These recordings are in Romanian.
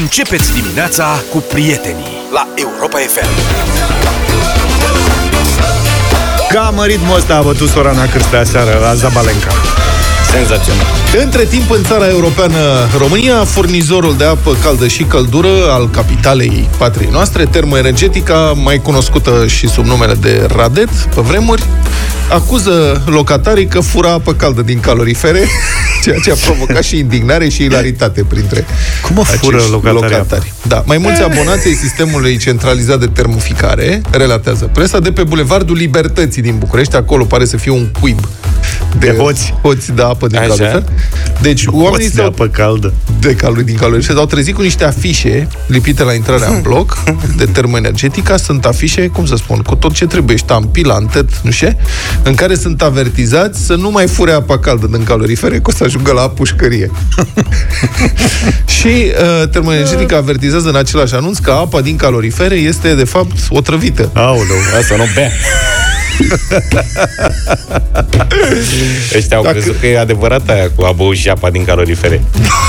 Începeți dimineața cu prietenii la Europa FM. Cam ritmul ăsta a bătut Sorana Cârstea seară la Zabalenca. Senzațional. Între timp, în țara europeană România, furnizorul de apă caldă și căldură al capitalei patriei noastre, termoenergetica, mai cunoscută și sub numele de Radet, pe vremuri, acuză locatarii că fură apă caldă din calorifere, ceea ce a provocat și indignare și ilaritate printre Cum mă fură acești locatarii locatari. Da, mai mulți abonați ai sistemului centralizat de termoficare, relatează presa, de pe Bulevardul Libertății din București, acolo pare să fie un cuib de, De hoți. hoți de apă din Așa. calorifer. Deci, oamenii Hoți de s-au apă caldă. de calorii din calorii. S-au trezit cu niște afișe lipite la intrarea în bloc de termoenergetica. Sunt afișe, cum să spun, cu tot ce trebuie, ștampi, lantet, nu știu, în care sunt avertizați să nu mai fure apa caldă din calorifere, că o să ajungă la pușcărie. și uh, termoenergetica avertizează în același anunț că apa din calorifere este, de fapt, otrăvită. Aoleu. Asta nu bea. Ăștia au Dacă- crezut că e adevărat aia cu a băut și apa din calorifere.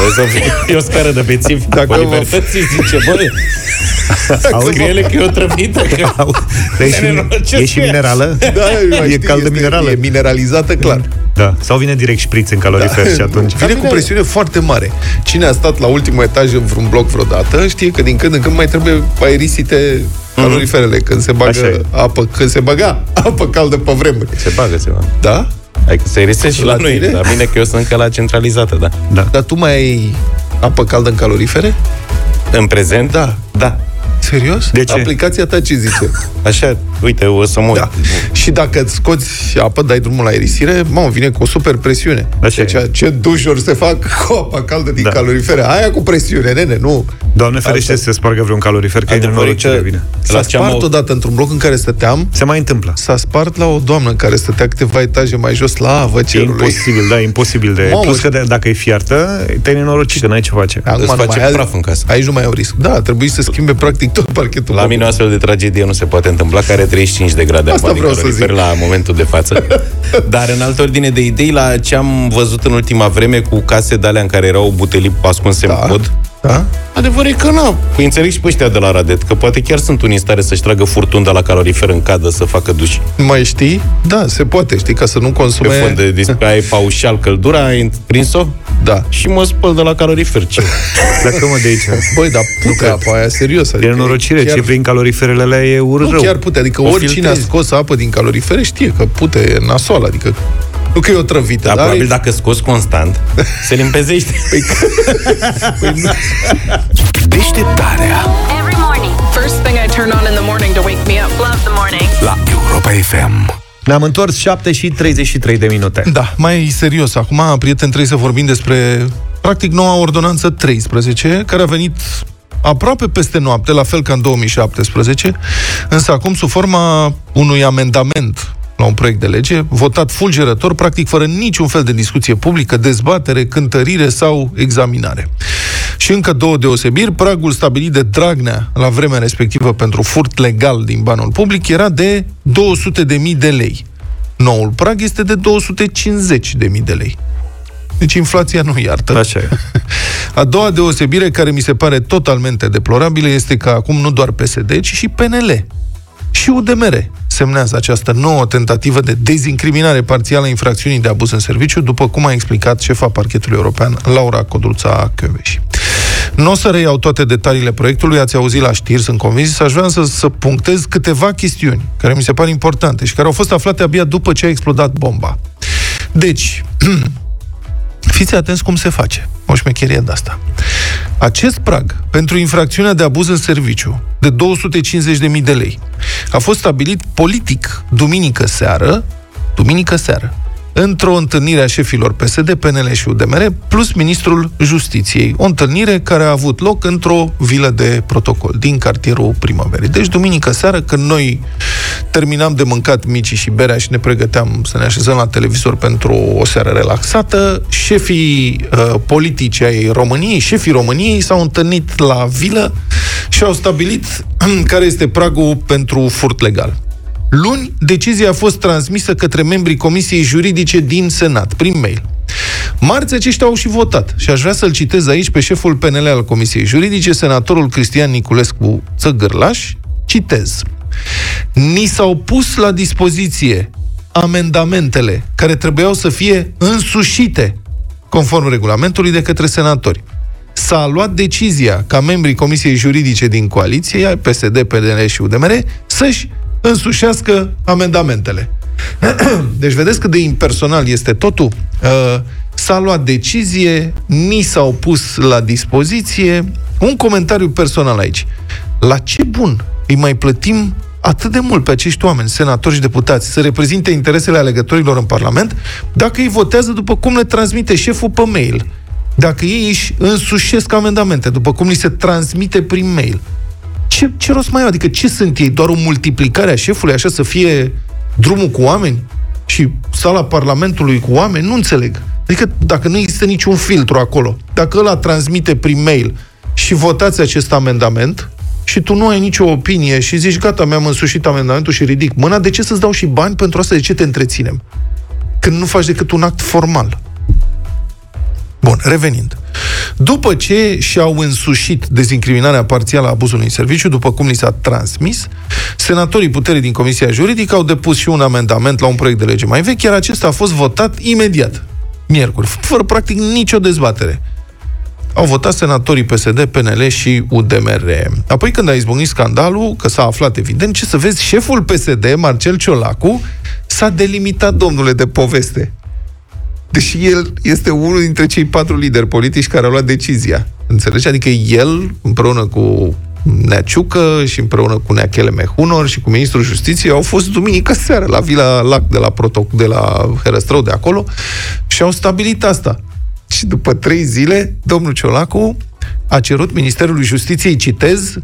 O să fie e o scară de bețivi. Dacă Dacă vă- libertății zice, bă, scrie-le că e o trăvită. Că... Dar e și, nenorocesc e și cu ea. minerală? Da, E știi, caldă este- minerală? E mineralizată, clar. Da. Sau vine direct șpriț în calorifer și atunci... Vine cu presiune foarte mare. Cine a stat la ultimul etaj în vreun bloc vreodată, știe că din când în când mai trebuie aerisite caloriferele, când se Mhm. Așa bagă e. apă, când se baga apă caldă pe vremuri. Se bagă ceva. Da? Hai că se irisesc și La la noi. tine? Dar bine că eu sunt încă la centralizată, da. Da. Dar tu mai ai apă caldă în calorifere? În prezent? Da. Da. Serios? De ce? Aplicația ta ce zice? Așa, uite, o să mă uit. Da. Și dacă îți scoți apă, dai drumul la aerisire, mamă, vine cu o super presiune. Așa deci, e. ce dușuri se fac cu apa caldă din Da. calorifere. Aia cu presiune, nene, nu. Doamne ferește să se spargă vreun calorifer, că e Adevărul nenorocire că- vine. S-a La ce am spart o- odată într-un bloc în care stăteam, Se mai întâmplă. s-a spart la o doamnă care stătea câteva etaje mai jos la E cerului. imposibil, da, e imposibil de... Mamă, Plus că de, dacă e fiartă, te-ai nenorocit, că n-ai ce face. Acum Îți nu face mai ai- praf în casă. Aici nu mai au risc. Da, trebuie să schimbe practic tot parchetul. La mine o astfel de tragedie nu se poate întâmpla, care are 35 de grade Asta apa din vreau să calorifer zic. la momentul de față. Dar în altă ordine de idei, la ce am văzut în ultima vreme cu case de alea în care erau butelii ascunse Da. în pod, Da? Adevărul e că nu. Păi înțeleg și pe ăștia de la Radet, că poate chiar sunt unii în stare să-și tragă furtunda la calorifer în cadă să facă duș. Mai știi? Da, se poate, știi, ca să nu Pe consume... fond de disc, ai paușal căldura, ai prins-o Da. și mă spăl de la calorifer. Ce? Dacă mă de aici. Băi, dar pute apa aia, serios. E Adică nenorocire, chiar, ce prin caloriferele alea e urât Nu, rău. chiar pute. Adică O oricine a filtrezi. scos apă din calorifere știe că pute e nasoală. Adică nu că e o trăvită, Dar dar probabil e- dacă scoți constant, se limpezește. Deșteptarea Every morning. First thing I turn on in the morning to wake me up. Love the morning. la Europa FM. Ne-am întors 7 și 33 de minute. Da, mai serios. Acum, prieten, trebuie să vorbim despre, practic, noua ordonanță 13, care a venit aproape peste noapte, la fel ca în 2017, însă acum sub forma unui amendament la un proiect de lege, votat fulgerător, practic fără niciun fel de discuție publică, dezbatere, cântărire sau examinare. Și încă două deosebiri, pragul stabilit de Dragnea la vremea respectivă pentru furt legal din banul public era de 200.000 de lei. Noul prag este de 250.000 de lei. Deci inflația nu iartă. Așa e. A doua deosebire care mi se pare totalmente deplorabilă este că acum nu doar PSD, ci și PNL și UDMR semnează această nouă tentativă de dezincriminare parțială a infracțiunii de abuz în serviciu, după cum a explicat șefa parchetului european, Laura Codruța Căveși. Nu o să reiau toate detaliile proiectului, ați auzit la știri, sunt convins, aș vrea să, să punctez câteva chestiuni care mi se par importante și care au fost aflate abia după ce a explodat bomba. Deci, Fiți atenți cum se face. O șmecherie de asta. Acest prag pentru infracțiunea de abuz în serviciu de 250.000 de lei a fost stabilit politic duminică seară, duminică seară, într-o întâlnire a șefilor PSD, PNL și UDMR, plus ministrul Justiției. O întâlnire care a avut loc într-o vilă de protocol, din cartierul Primăverii. Deci, duminică seară, când noi terminam de mâncat micii și berea și ne pregăteam să ne așezăm la televizor pentru o seară relaxată, șefii uh, politici ai României, șefii României s-au întâlnit la vilă și au stabilit care este pragul pentru furt legal. Luni, decizia a fost transmisă către membrii Comisiei Juridice din Senat, prin mail. Marți aceștia au și votat. Și aș vrea să-l citez aici pe șeful PNL al Comisiei Juridice, senatorul Cristian Niculescu Țăgărlaș. Citez. Ni s-au pus la dispoziție amendamentele care trebuiau să fie însușite conform regulamentului de către senatori. S-a luat decizia ca membrii Comisiei Juridice din coaliție, PSD, PDL și UDMR, să-și însușească amendamentele. Deci vedeți cât de impersonal este totul? Uh, s-a luat decizie, ni s-au pus la dispoziție. Un comentariu personal aici. La ce bun îi mai plătim atât de mult pe acești oameni, senatori și deputați, să reprezinte interesele alegătorilor în Parlament, dacă îi votează după cum le transmite șeful pe mail. Dacă ei își însușesc amendamente, după cum li se transmite prin mail. Ce, ce rost mai au? Adică ce sunt ei? Doar o multiplicare a șefului, așa să fie drumul cu oameni? Și sala Parlamentului cu oameni? Nu înțeleg. Adică dacă nu există niciun filtru acolo, dacă ăla transmite prin mail și votați acest amendament, și tu nu ai nicio opinie și zici, gata, mi-am însușit amendamentul și ridic mâna, de ce să-ți dau și bani pentru asta? De ce te întreținem? Când nu faci decât un act formal. Bun, revenind. După ce și-au însușit dezincriminarea parțială a abuzului în serviciu, după cum li s-a transmis, senatorii puterii din Comisia Juridică au depus și un amendament la un proiect de lege mai vechi, iar acesta a fost votat imediat, miercuri, fără practic nicio dezbatere au votat senatorii PSD, PNL și UDMR. Apoi când a izbucnit scandalul, că s-a aflat evident, ce să vezi, șeful PSD, Marcel Ciolacu, s-a delimitat, domnule, de poveste. Deși el este unul dintre cei patru lideri politici care au luat decizia. Înțelegi? Adică el, împreună cu Neaciucă și împreună cu Neachele Mehunor și cu Ministrul Justiției au fost duminică seară la Vila Lac de la, Protoc, de la Herăstrău de acolo și au stabilit asta. Și după trei zile, domnul Ciolacu a cerut Ministerului Justiției, citez,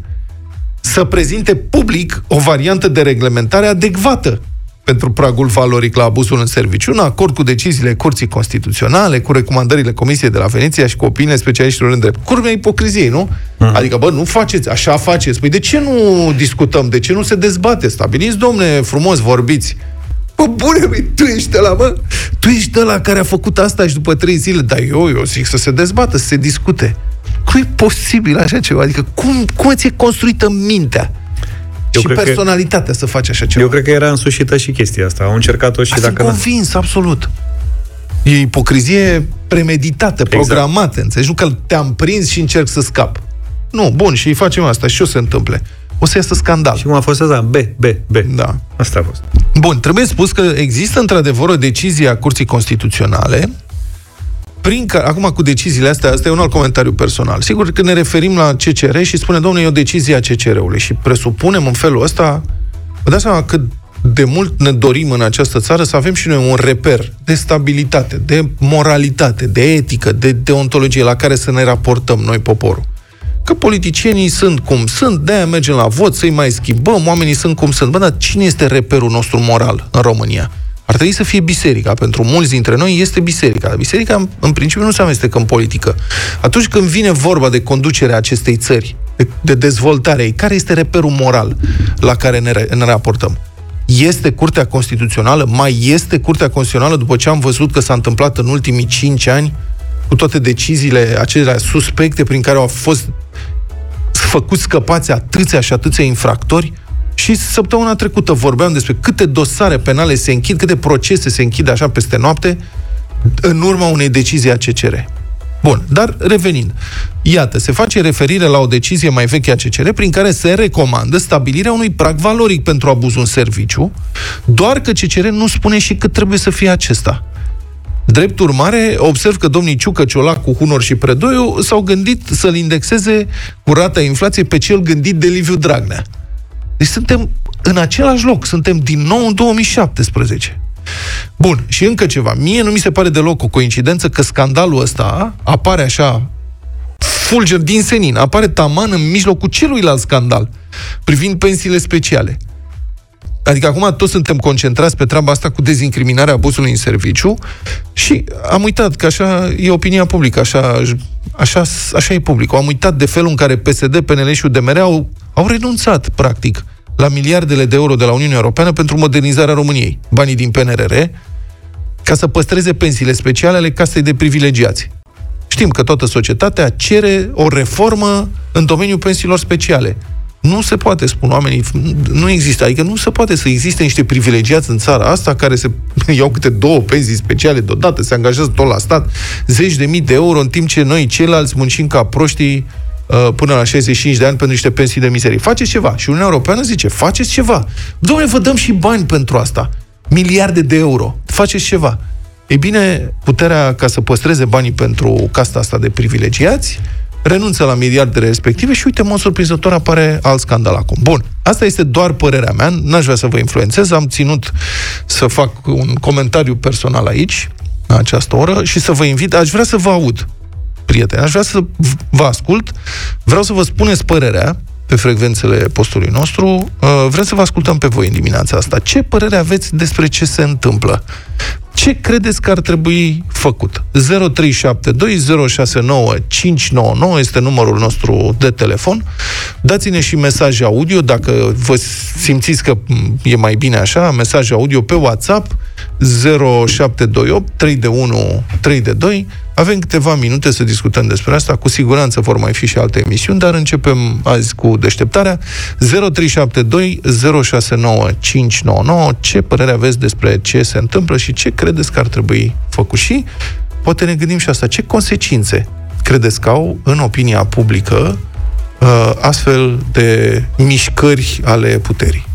să prezinte public o variantă de reglementare adecvată pentru pragul valoric la abuzul în serviciu, în acord cu deciziile Curții Constituționale, cu recomandările Comisiei de la Veneția și cu opiniile specialiștilor în drept. Curmea ipocriziei, nu? Uh-huh. Adică, bă, nu faceți, așa faceți. Păi de ce nu discutăm? De ce nu se dezbate? Stabiliți, domne, frumos, vorbiți. Bă, bune, băi, tu ești la mă? Tu ești ăla care a făcut asta și după trei zile, dar eu, eu zic să se dezbată, să se discute. Cum e posibil așa ceva? Adică cum, cum ți-e construită mintea? Eu și personalitatea că, să faci așa ceva. Eu cred că era însușită și chestia asta. Au încercat-o și Asta dacă... Sunt convins, absolut. E ipocrizie premeditată, exact. programată. Înțelegi? Nu că te-am prins și încerc să scap. Nu, bun, și îi facem asta. Și ce o se întâmple? O să iasă scandal. Și cum a fost asta? B, B, B. Da. Asta a fost. Bun, trebuie spus că există într-adevăr o decizie a Curții Constituționale prin care, acum cu deciziile astea, asta e un alt comentariu personal. Sigur că ne referim la CCR și spune, domnule, e o decizie a CCR-ului și presupunem în felul ăsta, vă dați seama cât de mult ne dorim în această țară să avem și noi un reper de stabilitate, de moralitate, de etică, de deontologie la care să ne raportăm noi poporul. Că politicienii sunt cum sunt, de-aia mergem la vot, să-i mai schimbăm, oamenii sunt cum sunt. Bă, dar cine este reperul nostru moral în România? Ar trebui să fie biserica. Pentru mulți dintre noi este biserica. Biserica, în principiu, nu se amestecă în politică. Atunci când vine vorba de conducerea acestei țări, de, de dezvoltare ei, care este reperul moral la care ne, ne raportăm? Este Curtea Constituțională? Mai este Curtea Constituțională după ce am văzut că s-a întâmplat în ultimii cinci ani cu toate deciziile acelea suspecte prin care au fost făcut scăpați atâția și atâția infractori? Și săptămâna trecută vorbeam despre câte dosare penale se închid, câte procese se închid așa peste noapte în urma unei decizii a CCR. Bun, dar revenind. Iată, se face referire la o decizie mai veche a CCR prin care se recomandă stabilirea unui prag valoric pentru abuzul în serviciu, doar că CCR nu spune și cât trebuie să fie acesta. Drept urmare, observ că domnii Ciucă, Ciolacu, Hunor și Predoiu s-au gândit să-l indexeze cu rata inflației pe cel gândit de Liviu Dragnea. Deci suntem în același loc, suntem din nou în 2017. Bun, și încă ceva. Mie nu mi se pare deloc o coincidență că scandalul ăsta apare așa fulger din senin, apare taman în mijlocul celuilalt scandal privind pensiile speciale. Adică acum toți suntem concentrați pe treaba asta cu dezincriminarea abuzului în serviciu și am uitat că așa e opinia publică, așa, așa, așa e public. Am uitat de felul în care PSD, PNL și UDMR au, au renunțat, practic, la miliardele de euro de la Uniunea Europeană pentru modernizarea României. Banii din PNRR, ca să păstreze pensiile speciale ale castei de privilegiați. Știm că toată societatea cere o reformă în domeniul pensiilor speciale. Nu se poate, spun oamenii, nu există. Adică nu se poate să existe niște privilegiați în țara asta care se iau câte două pensii speciale deodată, se angajează tot la stat, zeci de mii de euro, în timp ce noi ceilalți muncim ca proștii uh, până la 65 de ani pentru niște pensii de mizerie. Faceți ceva. Și Uniunea Europeană zice, faceți ceva. Domnule, vă dăm și bani pentru asta. Miliarde de euro. Faceți ceva. Ei bine, puterea ca să păstreze banii pentru casta asta de privilegiați, renunță la miliardele respective și uite, în mod surprinzător apare alt scandal acum. Bun, asta este doar părerea mea, n-aș vrea să vă influențez, am ținut să fac un comentariu personal aici, la această oră, și să vă invit, aș vrea să vă aud, prieteni, aș vrea să vă ascult, vreau să vă spuneți părerea, pe frecvențele postului nostru. Uh, vrem să vă ascultăm pe voi în dimineața asta. Ce părere aveți despre ce se întâmplă? Ce credeți că ar trebui făcut? 0372069599 este numărul nostru de telefon. Dați-ne și mesaje audio dacă vă simțiți că e mai bine așa, mesaje audio pe WhatsApp 0728 3 de 1 3 de 2 avem câteva minute să discutăm despre asta, cu siguranță vor mai fi și alte emisiuni, dar începem azi cu deșteptarea. 0372 069 599. Ce părere aveți despre ce se întâmplă și ce credeți că ar trebui făcut? Și poate ne gândim și asta. Ce consecințe credeți că au în opinia publică uh, astfel de mișcări ale puterii?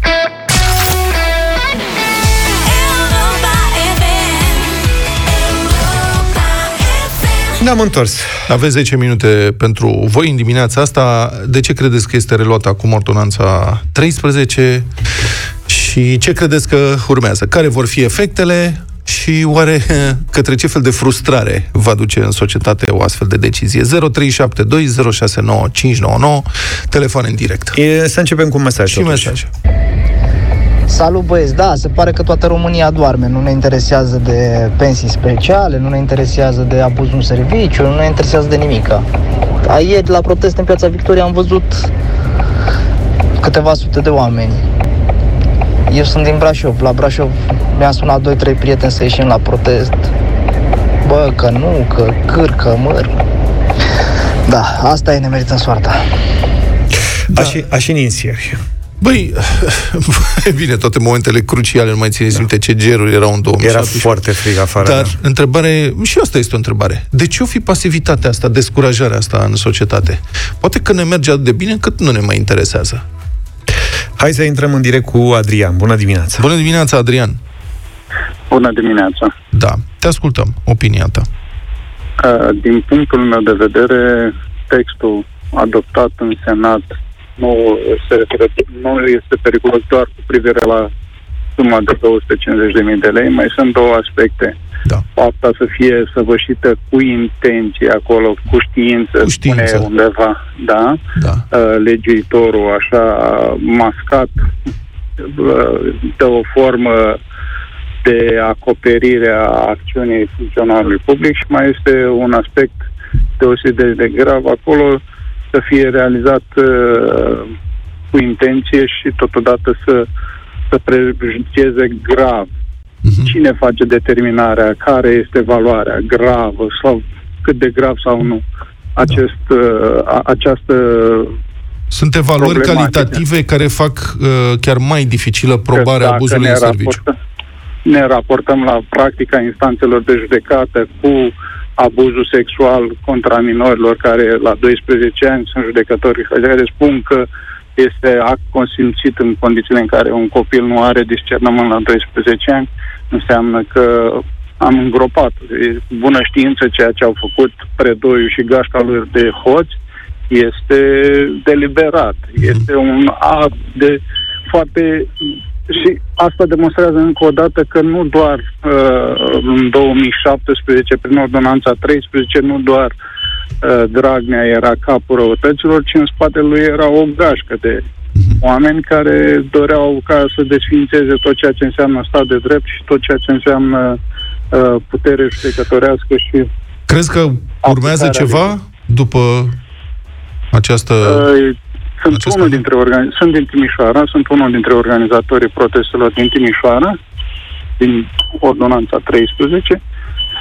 Ne-am întors. Aveți 10 minute pentru voi în dimineața asta. De ce credeți că este reluată acum ordonanța 13? Și ce credeți că urmează? Care vor fi efectele? Și oare către ce fel de frustrare va duce în societate o astfel de decizie? 0372069599 telefon în direct. E, să începem cu un mesaj. Și mesaj. Salut băieți, da, se pare că toată România doarme, nu ne interesează de pensii speciale, nu ne interesează de abuzul în serviciu, nu ne interesează de nimica. Ieri la protest în Piața Victoria am văzut câteva sute de oameni. Eu sunt din Brașov, la Brașov mi-a sunat 2-3 prieteni să ieșim la protest. Bă, că nu, că cârcă, măr. Da, asta e, ne merită soarta. Da. Așa, așa inițieri. Băi, bine, toate momentele cruciale, nu mai țineți da. minte ce geruri erau în 2017. Era foarte frig afară. Dar da. întrebare, și asta este o întrebare. De ce o fi pasivitatea asta, descurajarea asta în societate? Poate că ne merge atât de bine încât nu ne mai interesează. Hai să intrăm în direct cu Adrian. Bună dimineața! Bună dimineața, Adrian! Bună dimineața! Da, te ascultăm. Opinia ta. Din punctul meu de vedere, textul adoptat în Senat nu, se, nu este periculos doar cu privire la suma de 250.000 de lei. Mai sunt două aspecte. Da. Fapta să fie săvârșită cu intenție acolo, cu știință, cu știință. spune undeva, da? da. Uh, legiuitorul așa mascat uh, dă o formă de acoperire a acțiunii funcționarului public și mai este un aspect deosebit de, de grav acolo, să fie realizat uh, cu intenție și totodată să, să prejudicieze grav. Uh-huh. Cine face determinarea? Care este valoarea? Gravă sau cât de grav sau nu? Acest, da. uh, această sunt evaluări calitative care fac uh, chiar mai dificilă probarea abuzului în serviciu. Ne raportăm la practica instanțelor de judecată cu abuzul sexual contra minorilor care la 12 ani sunt judecători care spun că este act consimțit în condițiile în care un copil nu are discernământ la 12 ani, înseamnă că am îngropat. E bună știință ceea ce au făcut predoiul și gașca lui de hoți este deliberat. Mhm. Este un act de foarte și asta demonstrează încă o dată că nu doar uh, în 2017, prin ordonanța 13, nu doar uh, Dragnea era capul răutăților, ci în spatele lui era o gașcă de oameni care doreau ca să desfințeze tot ceea ce înseamnă stat de drept și tot ceea ce înseamnă uh, putere judecătorească și... Crezi că urmează ceva după această... Uh, sunt unul dintre organi- sunt din Timișoara, sunt unul dintre organizatorii protestelor din Timișoara din ordonanța 13.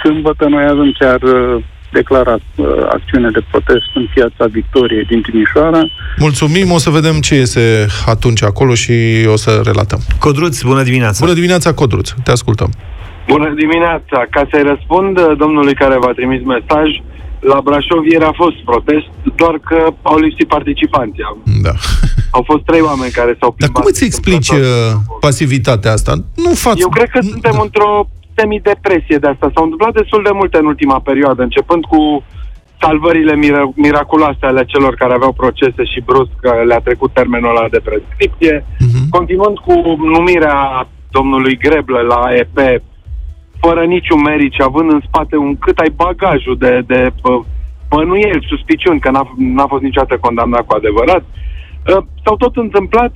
Sâmbătă noi avem chiar uh, declarat uh, acțiune de protest în piața Victoriei din Timișoara. Mulțumim, o să vedem ce iese atunci acolo și o să relatăm. Codruț, bună dimineața! Bună dimineața, Codruț, te ascultăm. Bună dimineața! Ca să-i răspund uh, domnului care v-a trimis mesaj, la Brașov ieri a fost protest, doar că au lipsit participanții. Da. Au fost trei oameni care s-au Dar plimbat. cum îți explici uh, pasivitatea asta? Nu faci... Eu cred că suntem într-o semi-depresie de asta. S-au întâmplat destul de multe în ultima perioadă, începând cu salvările mira- miraculoase ale celor care aveau procese și brusc uh, le-a trecut termenul ăla de prescripție, Mhm. continuând cu numirea domnului Greblă la EP fără niciun merit și având în spate un cât ai bagajul de, de bă, bănuieli, suspiciuni, că n-a, n-a fost niciodată condamnat cu adevărat. Uh, S-au tot întâmplat,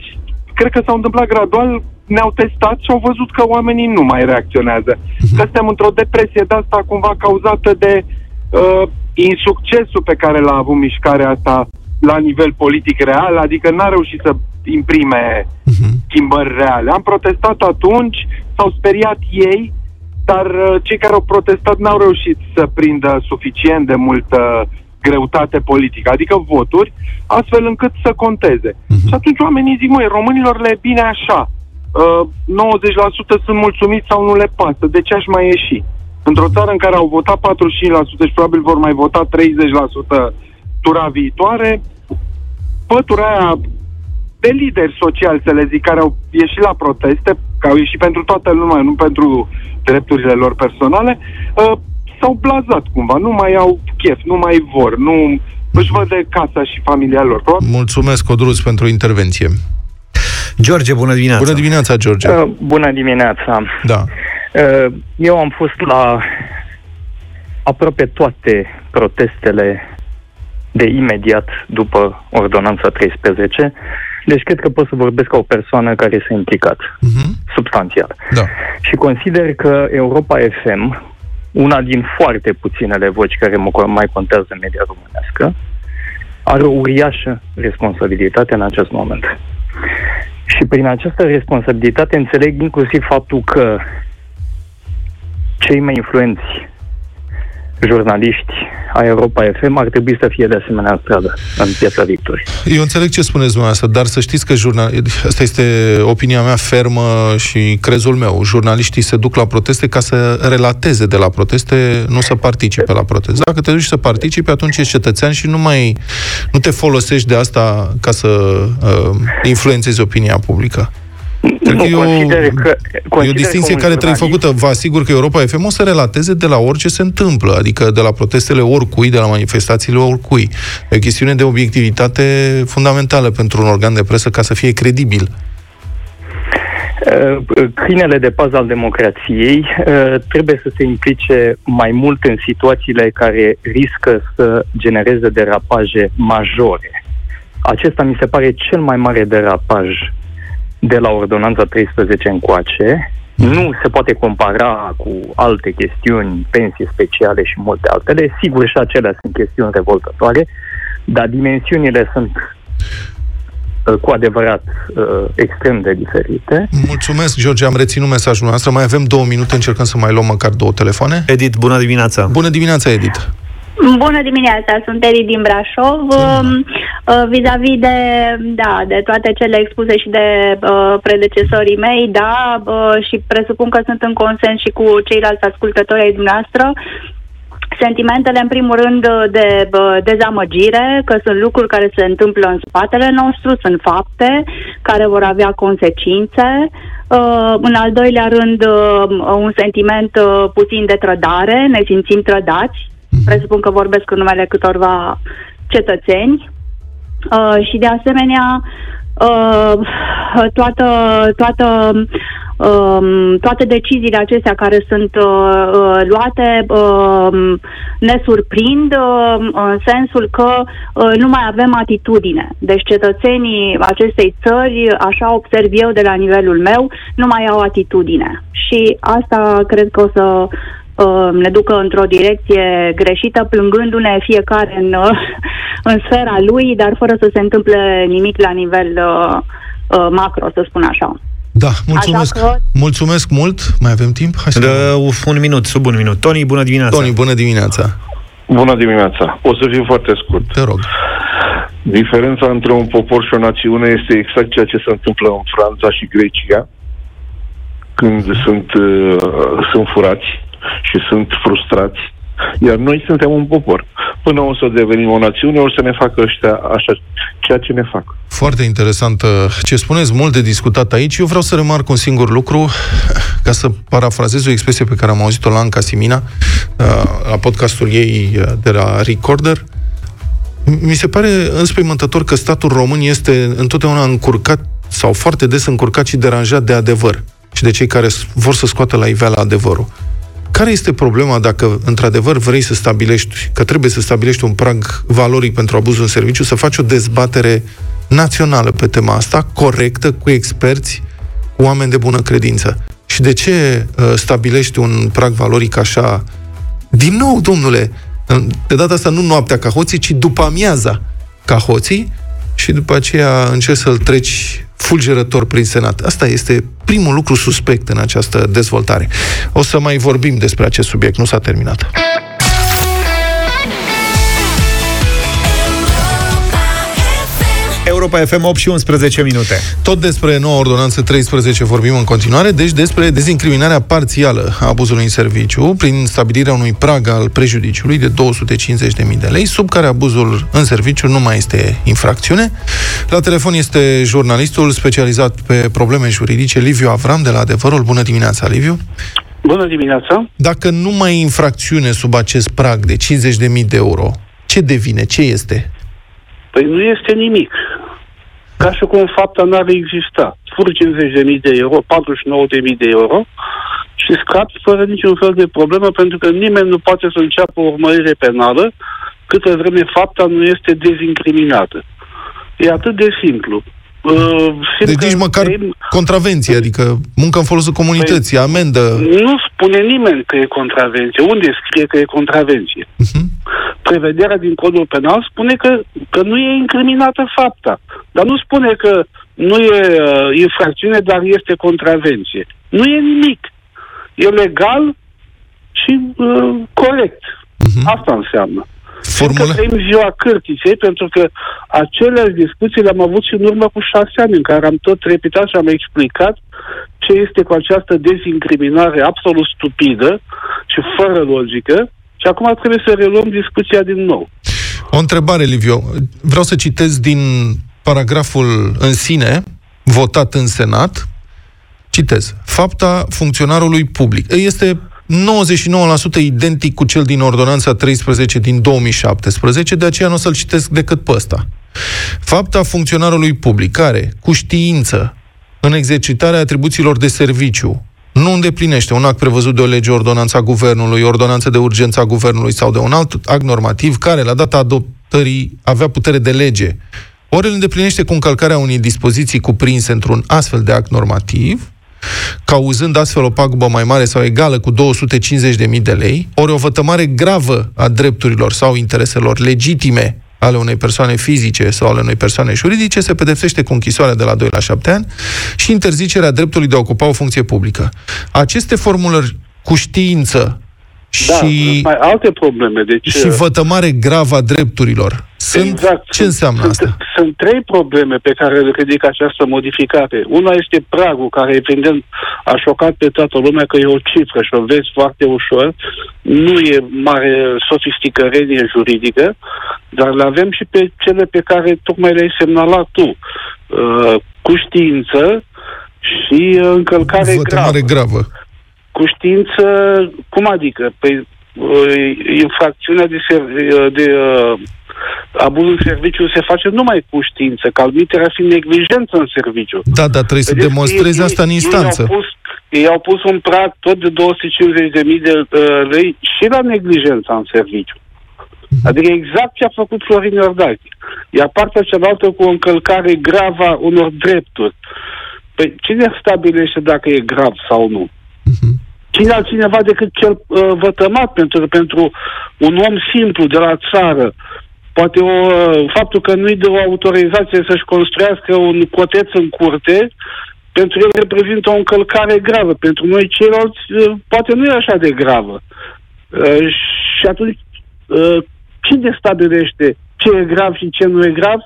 cred că s-au întâmplat gradual, ne-au testat și au văzut că oamenii nu mai reacționează. Că suntem într-o depresie de asta cumva cauzată de uh, insuccesul pe care l-a avut mișcarea asta la nivel politic real, adică n-a reușit să imprime schimbări reale. Am protestat atunci, s-au speriat ei, dar uh, cei care au protestat n-au reușit să prindă suficient de multă greutate politică, adică voturi, astfel încât să conteze. Și atunci oamenii zic, măi, românilor le e bine așa. Uh, 90% sunt mulțumiți sau nu le pasă. De ce aș mai ieși? Într-o țară în care au votat 45% și probabil vor mai vota 30% tura viitoare, pătura aia de lideri sociali, să le zic, care au ieșit la proteste, că au ieșit pentru toată lumea, nu pentru drepturile lor personale, uh, s-au blazat cumva, nu mai au chef, nu mai vor, nu își văd de casa și familia lor. Probabil Mulțumesc, Codruț, pentru intervenție. George, bună dimineața! Bună dimineața, George. Uh, Bună dimineața! Da. Uh, Eu am fost la aproape toate protestele de imediat după Ordonanța 13, deci cred că pot să vorbesc ca o persoană care s-a implicat Mhm. substanțial. Da. Și consider că Europa FM, una din foarte puținele voci care mă- mai contează în media românească, are o uriașă responsabilitate în acest moment. Și prin această responsabilitate înțeleg inclusiv faptul că cei mai influenți jurnaliști a Europa FM ar trebui să fie de asemenea în stradă, în piața Victoriei. Eu înțeleg ce spuneți dumneavoastră, dar să știți că jurnal... asta este opinia mea fermă și crezul meu. Jurnaliștii se duc la proteste ca să relateze de la proteste, nu să participe la proteste. Dacă te duci să participe, atunci ești cetățean și nu mai nu te folosești de asta ca să uh, influențezi opinia publică. Cred Nu, că e o, consider că- e o consider distinție că un care trebuie jurnalist- făcută. Vă asigur că Europa FM o să relateze de la orice se întâmplă, adică de la protestele oricui, de la manifestațiile oricui. E o chestiune de obiectivitate fundamentală pentru un organ de presă ca să fie credibil. Uh, Câinele de pază al democrației uh, trebuie să se implice mai mult în situațiile care riscă să genereze derapaje majore. Acesta mi se pare cel mai mare derapaj de la Ordonanța 13 încoace. Nu se poate compara cu alte chestiuni, pensii speciale și multe altele. Sigur, și acelea sunt chestiuni revoltătoare, dar dimensiunile sunt uh, cu adevărat uh, extrem de diferite. Mulțumesc, George, am reținut mesajul noastră. Mai avem două minute, încercăm să mai luăm măcar două telefoane. Edith, bună dimineața! Bună dimineața, Edith! Bună dimineața, sunt Eri din Brașov. Um, uh, Vis-a-vis de, da, de toate cele expuse și de uh, predecesorii mei, da, uh, și presupun că sunt în consens și cu ceilalți ascultători ai dumneavoastră. Sentimentele, în primul rând, de uh, dezamăgire, că sunt lucruri care se întâmplă în spatele nostru, sunt fapte care vor avea consecințe. Uh, în al doilea rând, uh, un sentiment uh, puțin de trădare, ne simțim trădați. Presupun că vorbesc în numele câtorva cetățeni. Uh, și de asemenea, uh, toată, toată, um, toate deciziile acestea care sunt uh, uh, luate uh, ne surprind uh, în sensul că uh, nu mai avem atitudine. Deci cetățenii acestei țări, așa observ eu de la nivelul meu, nu mai au atitudine. Și asta cred că o să uh, ne ducă într-o direcție greșită, plângându-ne fiecare în, uh, în sfera lui, dar fără să se întâmple nimic la nivel uh, uh, macro, să spun așa. Da, mulțumesc. Așa că- Mulțumesc mult. Mai avem timp? Hai să Dă un minut, sub un minut. Tony, bună dimineața. Tony, bună dimineața. Bună dimineața. O să fiu foarte scurt. Te rog. Diferența între un popor și o națiune este exact ceea ce se întâmplă în Franța și Grecia când sunt, uh, sunt furați și sunt frustrați. Iar noi suntem un popor. Până o să devenim o națiune, o să ne facă ăștia așa, ceea ce ne fac. Foarte interesant uh, ce spuneți, mult de discutat aici. Eu vreau să remarc un singur lucru, ca să parafrazez o expresie pe care am auzit-o la Anca Simina, uh, la podcastul ei uh, de la Recorder. Mi se pare înspăimântător că statul român este întotdeauna încurcat sau foarte des încurcat și deranjat de adevăr și de cei care vor să scoată la iveală adevărul. Care este problema dacă, într-adevăr, vrei să stabilești, că trebuie să stabilești un prag valoric pentru abuzul în serviciu, să faci o dezbatere națională pe tema asta, corectă, cu experți, cu oameni de bună credință? Și de ce uh, stabilești un prag valoric așa? Din nou, domnule, de data asta nu noaptea ca hoții, ci după amiaza ca hoții și după aceea încerci să-l treci fulgerător prin Senat. Asta este primul lucru suspect în această dezvoltare. O să mai vorbim despre acest subiect, nu s-a terminat. Europa FM 8 și 11 minute. Tot despre noua ordonanță 13 vorbim în continuare, deci despre dezincriminarea parțială a abuzului în serviciu prin stabilirea unui prag al prejudiciului de 250.000 de lei, sub care abuzul în serviciu nu mai este infracțiune. La telefon este jurnalistul specializat pe probleme juridice Liviu Avram de la Adevărul. Bună dimineața, Liviu! Bună dimineața! Dacă nu mai e infracțiune sub acest prag de 50.000 de euro, ce devine? Ce este? Păi nu este nimic. Ca și cum fapta n-ar exista. Fur 50.000 de euro, 49.000 de euro și scapi fără niciun fel de problemă pentru că nimeni nu poate să înceapă o urmărire penală câtă vreme fapta nu este dezincriminată. E atât de simplu. Uh, simt Deci că nici măcar trăim- contravenție, adică muncă în folosul comunității, amendă. Nu spune nimeni că e contravenție. Unde scrie că e contravenție? Prevederea din codul penal spune că, că nu e incriminată fapta. Dar nu spune că nu e uh, infracțiune, dar este contravenție. Nu e nimic. E legal și uh, corect. Asta înseamnă. Formula... Că trăim ziua cârtiței, pentru că aceleași discuții le-am avut și în urmă cu șase ani, în care am tot repetat și am explicat ce este cu această dezincriminare absolut stupidă și fără logică și acum trebuie să reluăm discuția din nou. O întrebare, Liviu. Vreau să citez din paragraful în sine, votat în Senat. Citez. Fapta funcționarului public. Este 99% identic cu cel din ordonanța 13 din 2017, de aceea nu o să-l citesc decât pe ăsta. Fapta funcționarului public care, cu știință, în exercitarea atribuțiilor de serviciu, nu îndeplinește un act prevăzut de o lege, ordonanța guvernului, ordonanță de urgență a guvernului sau de un alt act normativ care, la data adoptării, avea putere de lege, ori îl îndeplinește cu încălcarea unei dispoziții cuprinse într-un astfel de act normativ, cauzând astfel o pagubă mai mare sau egală cu 250.000 de lei, ori o vătămare gravă a drepturilor sau intereselor legitime ale unei persoane fizice sau ale unei persoane juridice, se pedepsește cu închisoarea de la 2 la 7 ani și interzicerea dreptului de a ocupa o funcție publică. Aceste formulări cu știință Da, și, mai alte probleme. Deci, și vătămare gravă a drepturilor sunt... Exact. Ce înseamnă sunt, asta? Sunt trei probleme pe care le ridică această modificare. Una este pragul, care evident a șocat pe toată lumea că e o cifră și o vezi foarte ușor. Nu e mare sofisticărenie juridică, dar le avem și pe cele pe care tocmai le-ai semnalat tu. Uh, cu știință și uh, încălcare Vătămare gravă. gravă. Cu știință, cum adică? Păi, uh, infracțiunea de, ser- de uh, abuz în serviciu se face numai cu știință, că admiterea fi neglijență în serviciu. Da, dar trebuie să Vedeți, demonstrezi ei- asta în ei- instanță. Ei au, pus, ei au pus un prag tot de 250.000 de uh, lei și la neglijența în serviciu. Adică exact ce a făcut Florin Iordache. Iar partea cealaltă cu o încălcare gravă a unor drepturi. Păi cine stabilește dacă e grav sau nu? Cine altcineva decât cel uh, vătămat pentru, pentru un om simplu de la țară, poate o, uh, faptul că nu-i dă o autorizație să-și construiască un coteț în curte, pentru el reprezintă o încălcare gravă. Pentru noi ceilalți, uh, poate nu e așa de gravă. Uh, și atunci, uh, cine stabilește ce e grav și ce nu e grav?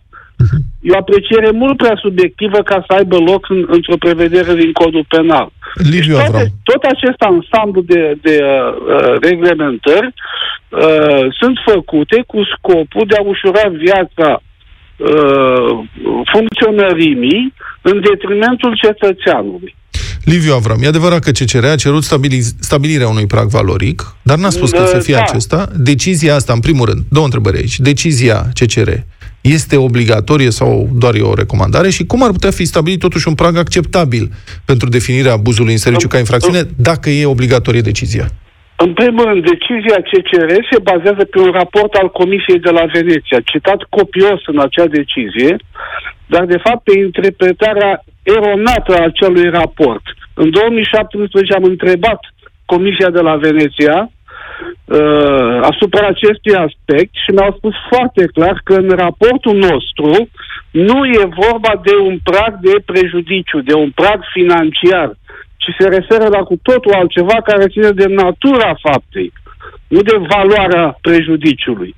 E o apreciere mult prea subiectivă ca să aibă loc în, într-o prevedere din codul penal. Liviu toate, Avram. tot acest ansamblu de, de uh, uh, reglementări uh, sunt făcute cu scopul de a ușura viața uh, funcționărimii în detrimentul cetățeanului. Liviu Avram, e adevărat că CCR a cerut stabili- stabilirea unui prag valoric, dar n-a spus că Da, să fie da. acesta. Decizia asta, în primul rând, două întrebări aici. Decizia CCR este obligatorie sau doar e o recomandare și cum ar putea fi stabilit totuși un prag acceptabil pentru definirea abuzului în serviciu ca infracțiune dacă e obligatorie decizia? În primul rând, decizia CCR se bazează pe un raport al Comisiei de la Veneția, citat copios în acea decizie, dar de fapt pe interpretarea eronată a acelui raport. În 2017 am întrebat Comisia de la Veneția uh, asupra acestui aspect și mi-au spus foarte clar că în raportul nostru nu e vorba de un prag de prejudiciu, de un prag financiar, ci se referă la cu totul altceva care ține de natura faptei, nu de valoarea prejudiciului.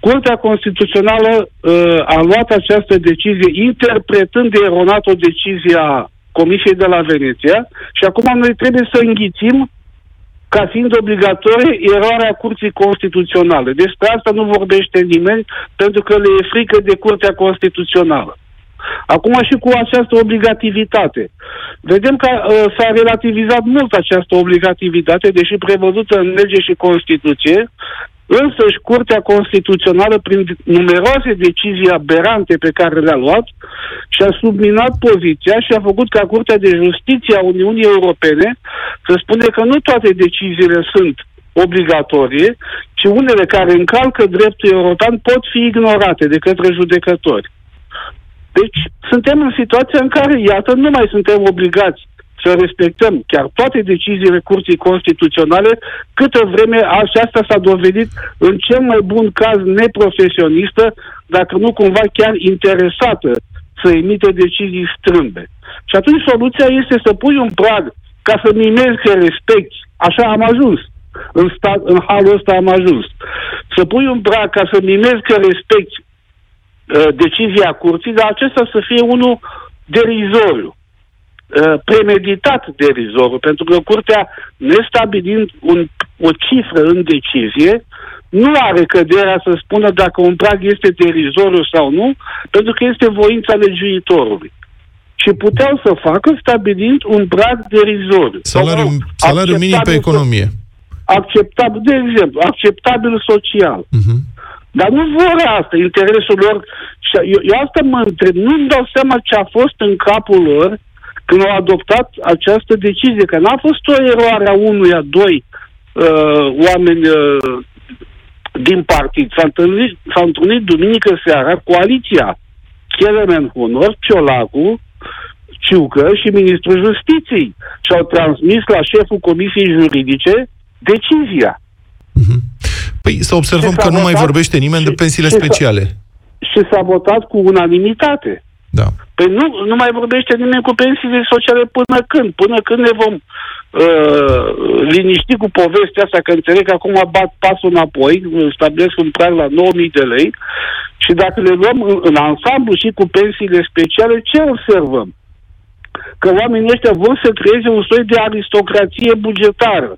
Curtea Constituțională uh, a luat această decizie interpretând eronat o decizie a Comisiei de la Veneția și acum noi trebuie să înghițim ca fiind obligatorie eroarea Curții Constituționale. Despre asta nu vorbește nimeni pentru că le e frică de Curtea Constituțională. Acum și cu această obligativitate. Vedem că uh, s-a relativizat mult această obligativitate, deși prevăzută în lege și Constituție, însă și Curtea Constituțională, prin numeroase decizii aberante pe care le-a luat, și-a subminat poziția și a făcut ca Curtea de Justiție a Uniunii Europene să spune că nu toate deciziile sunt obligatorie, ci unele care încalcă dreptul european pot fi ignorate de către judecători. Deci, suntem în situația în care, iată, nu mai suntem obligați să respectăm chiar toate deciziile Curții Constituționale, câtă vreme aceasta s-a dovedit în cel mai bun caz neprofesionistă, dacă nu cumva chiar interesată să emite decizii strâmbe. Și atunci soluția este să pui un prag ca să mimezi că respecti. Așa am ajuns. În, stat, în halul ăsta am ajuns. Să pui un prag ca să mimezi că respecti uh, decizia curții, dar acesta să fie unul derizoriu, uh, premeditat derizoriu, pentru că curtea, nestabilind un, o cifră în decizie, nu are căderea să spună dacă un prag este derizoriu sau nu, pentru că este voința legiuitorului. Și puteau să facă stabilind un prag derizoriu. Salariu, Sau, salariu minim pe acceptabil economie. acceptabil, de exemplu, acceptabil social. Uh-huh. Dar nu vor asta, interesul lor. Și eu, eu asta mă întreb, nu-mi dau seama ce a fost în capul lor când au adoptat această decizie, că n-a fost o eroare a unuia, doi uh, oameni uh, din partid. S-a întâlnit, s-a întâlnit duminică seara coaliția Kelemen Honor, Ciolacu, Ciucă și Ministrul Justiției și au transmis la șeful Comisiei Juridice decizia. Păi să observăm Și că s-a nu mai votat vorbește nimeni de și- pensiile și s-a- speciale. Și s-a votat cu unanimitate. Da. Păi nu, nu mai vorbește nimeni cu pensiile sociale până când? Până când ne vom uh, liniști cu povestea asta, că înțeleg că acum bat pasul înapoi, stabilesc un prag la 9.000 de lei și dacă le luăm în, în ansamblu și cu pensiile speciale, ce observăm? Că oamenii ăștia vor să creeze un soi de aristocrație bugetară.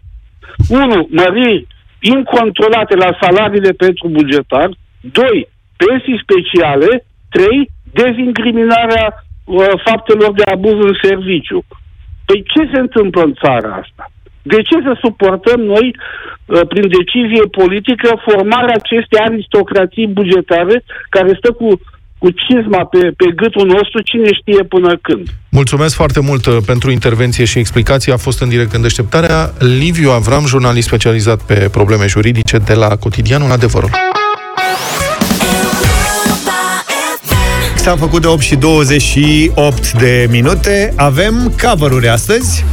Unu, Măriri incontrolate la salariile pentru bugetar. Doi, Pensii speciale. Trei, Dezincriminarea uh, faptelor de abuz în serviciu. Păi ce se întâmplă în țara asta? De ce să suportăm noi, uh, prin decizie politică, formarea acestei aristocrații bugetare care stă cu, cu cizma pe, pe gâtul nostru, cine știe până când? Mulțumesc foarte mult uh, pentru intervenție și explicație. A fost în direct în deșteptarea. Liviu Avram, jurnalist specializat pe probleme juridice de la Cotidianul Adevărul. S-a făcut de 8 și 28 de minute. Avem cover astăzi.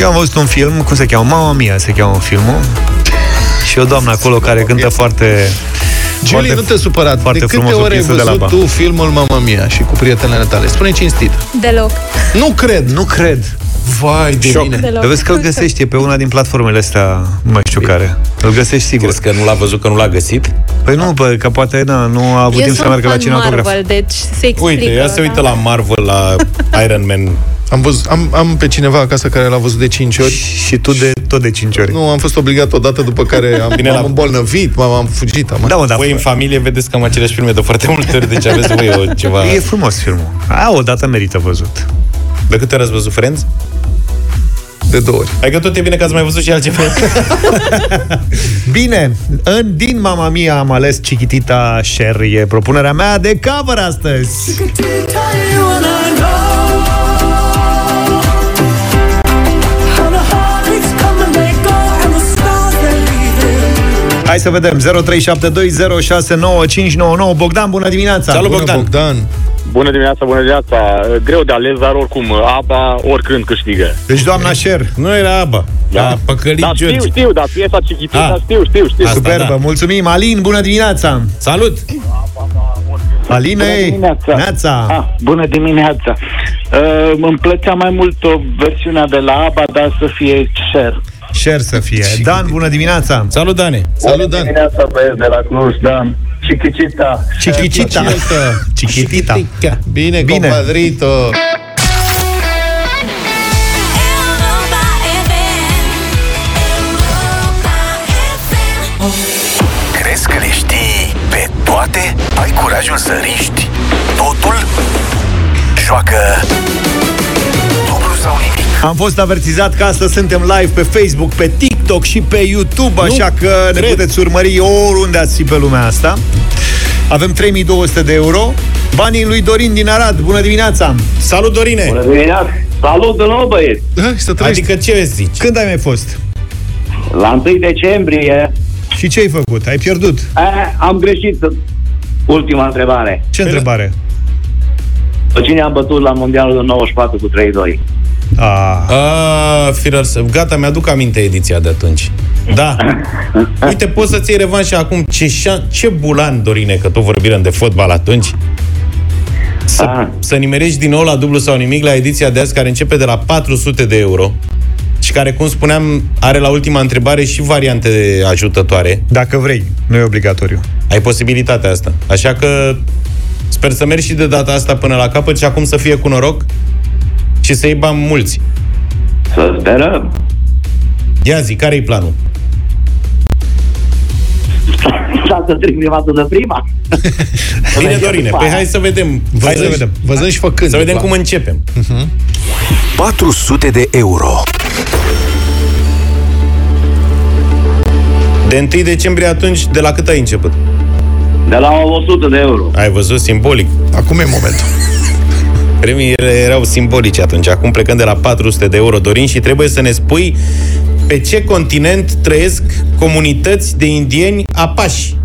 Eu am văzut un film, cum se cheamă? Mama Mia se cheamă filmul. Și o doamnă acolo care cântă foarte Julie, nu te supăra. De foarte câte frumos o ori ai piesă de la văzut Bach. tu filmul Mamma Mia și cu prietenele tale? Spune cinstit. Deloc. Nu cred. Nu cred. Vai de Șoc. mine. Deloc. Vezi că îl găsești, e pe una din platformele astea, nu mai știu care. Îl găsești sigur. Crezi că nu l-a văzut, că nu l-a găsit? Păi nu, bă, că poate na, nu a avut Eu timp să sunt meargă la fan cinematograf. Marvel, deci se explică. Uite, ea se uită da. la Marvel, la Iron Man. Am, văzut, am, am pe cineva acasă care l-a văzut de 5 ori. Și tu de tot de 5 ori. Nu, am fost obligat odată după care am, Bine, am la- îmbolnăvit, m-am am fugit. Am... Da, mă, da. Voi în familie vedeți cam aceleași filme de foarte multe ori, deci aveți voi o ceva... E frumos filmul. A, o dată merită văzut. De câte ori ați văzut Friends? De două ori. Adică tot e bine că ați mai văzut și altceva. Bine, în, din Mama Mia am ales Chiquitita Cher, e propunerea mea de cover astăzi. Hai să vedem, 0372069599 Bogdan, bună dimineața! Salut, Bună, Bogdan. Bogdan. Bună dimineața, bună dimineața. Greu de ales, dar oricum, ABBA oricând câștigă. Deci doamna Cher, Nu era Aba. Da, păcălit Da, știu, George. știu, dar piesa Chiquitita, Ah. știu, știu, știu. Asta, superbă, da. mulțumim! Alin, bună dimineața! Salut! Aline, dimineața. Neața! Ah, bună dimineața! Uh, îmi plăcea mai mult o versiunea de la ABBA, dar să fie Cher. Cher să fie. Dan, bună dimineața! Salut, Dane! Salut, Dan. dimineața, băieți de la Cluj, Dan. Chiquitita. Chiquitita. Chiquitita. Bine, Bine. compadrito. Crezi că le știi pe toate? Ai curajul să riști totul? Joacă dublu sau nimic. Am fost avertizat că astăzi suntem live pe Facebook, pe TikTok și pe YouTube, așa că ne cred. puteți urmări oriunde ați fi pe lumea asta. Avem 3200 de euro. Banii lui Dorin din Arad. Bună dimineața! Salut, Dorine! Bună dimineața. Salut de nou, băieți. Hai să trăiești. Adică ce zici? Când ai mai fost? La 1 decembrie Și ce ai făcut? Ai pierdut? a, am greșit ultima întrebare. Ce întrebare? Pe cine am bătut la Mondialul de 94 cu 3-2? A, A, firar să... Gata, mi-aduc aminte ediția de atunci. Da. Uite, poți să-ți iei revanșa acum. Ce, șan... ce bulan, Dorine, că tot vorbim de fotbal atunci. Să, Ah. să nimerești din nou la dublu sau nimic la ediția de azi, care începe de la 400 de euro și care, cum spuneam, are la ultima întrebare și variante ajutătoare. dacă vrei, nu e obligatoriu. Ai posibilitatea asta. Așa că sper să mergi și de data asta până la capăt și acum să fie cu noroc și să iei bani mulți. Să sperăm. Ia zi, care-i planul? să trec prima de prima. Bine, Dorine, păi hai să vedem. Hai să vedem. Văzând și făcând. Să vedem după. cum începem. 400 de euro. De 1 decembrie atunci, de la cât ai început? De la 100 de euro. Ai văzut simbolic. Acum e momentul. Premiile erau simbolice atunci. Acum plecăm de la 400 de euro, Dorin, și trebuie să ne spui pe ce continent trăiesc comunități de indieni apași.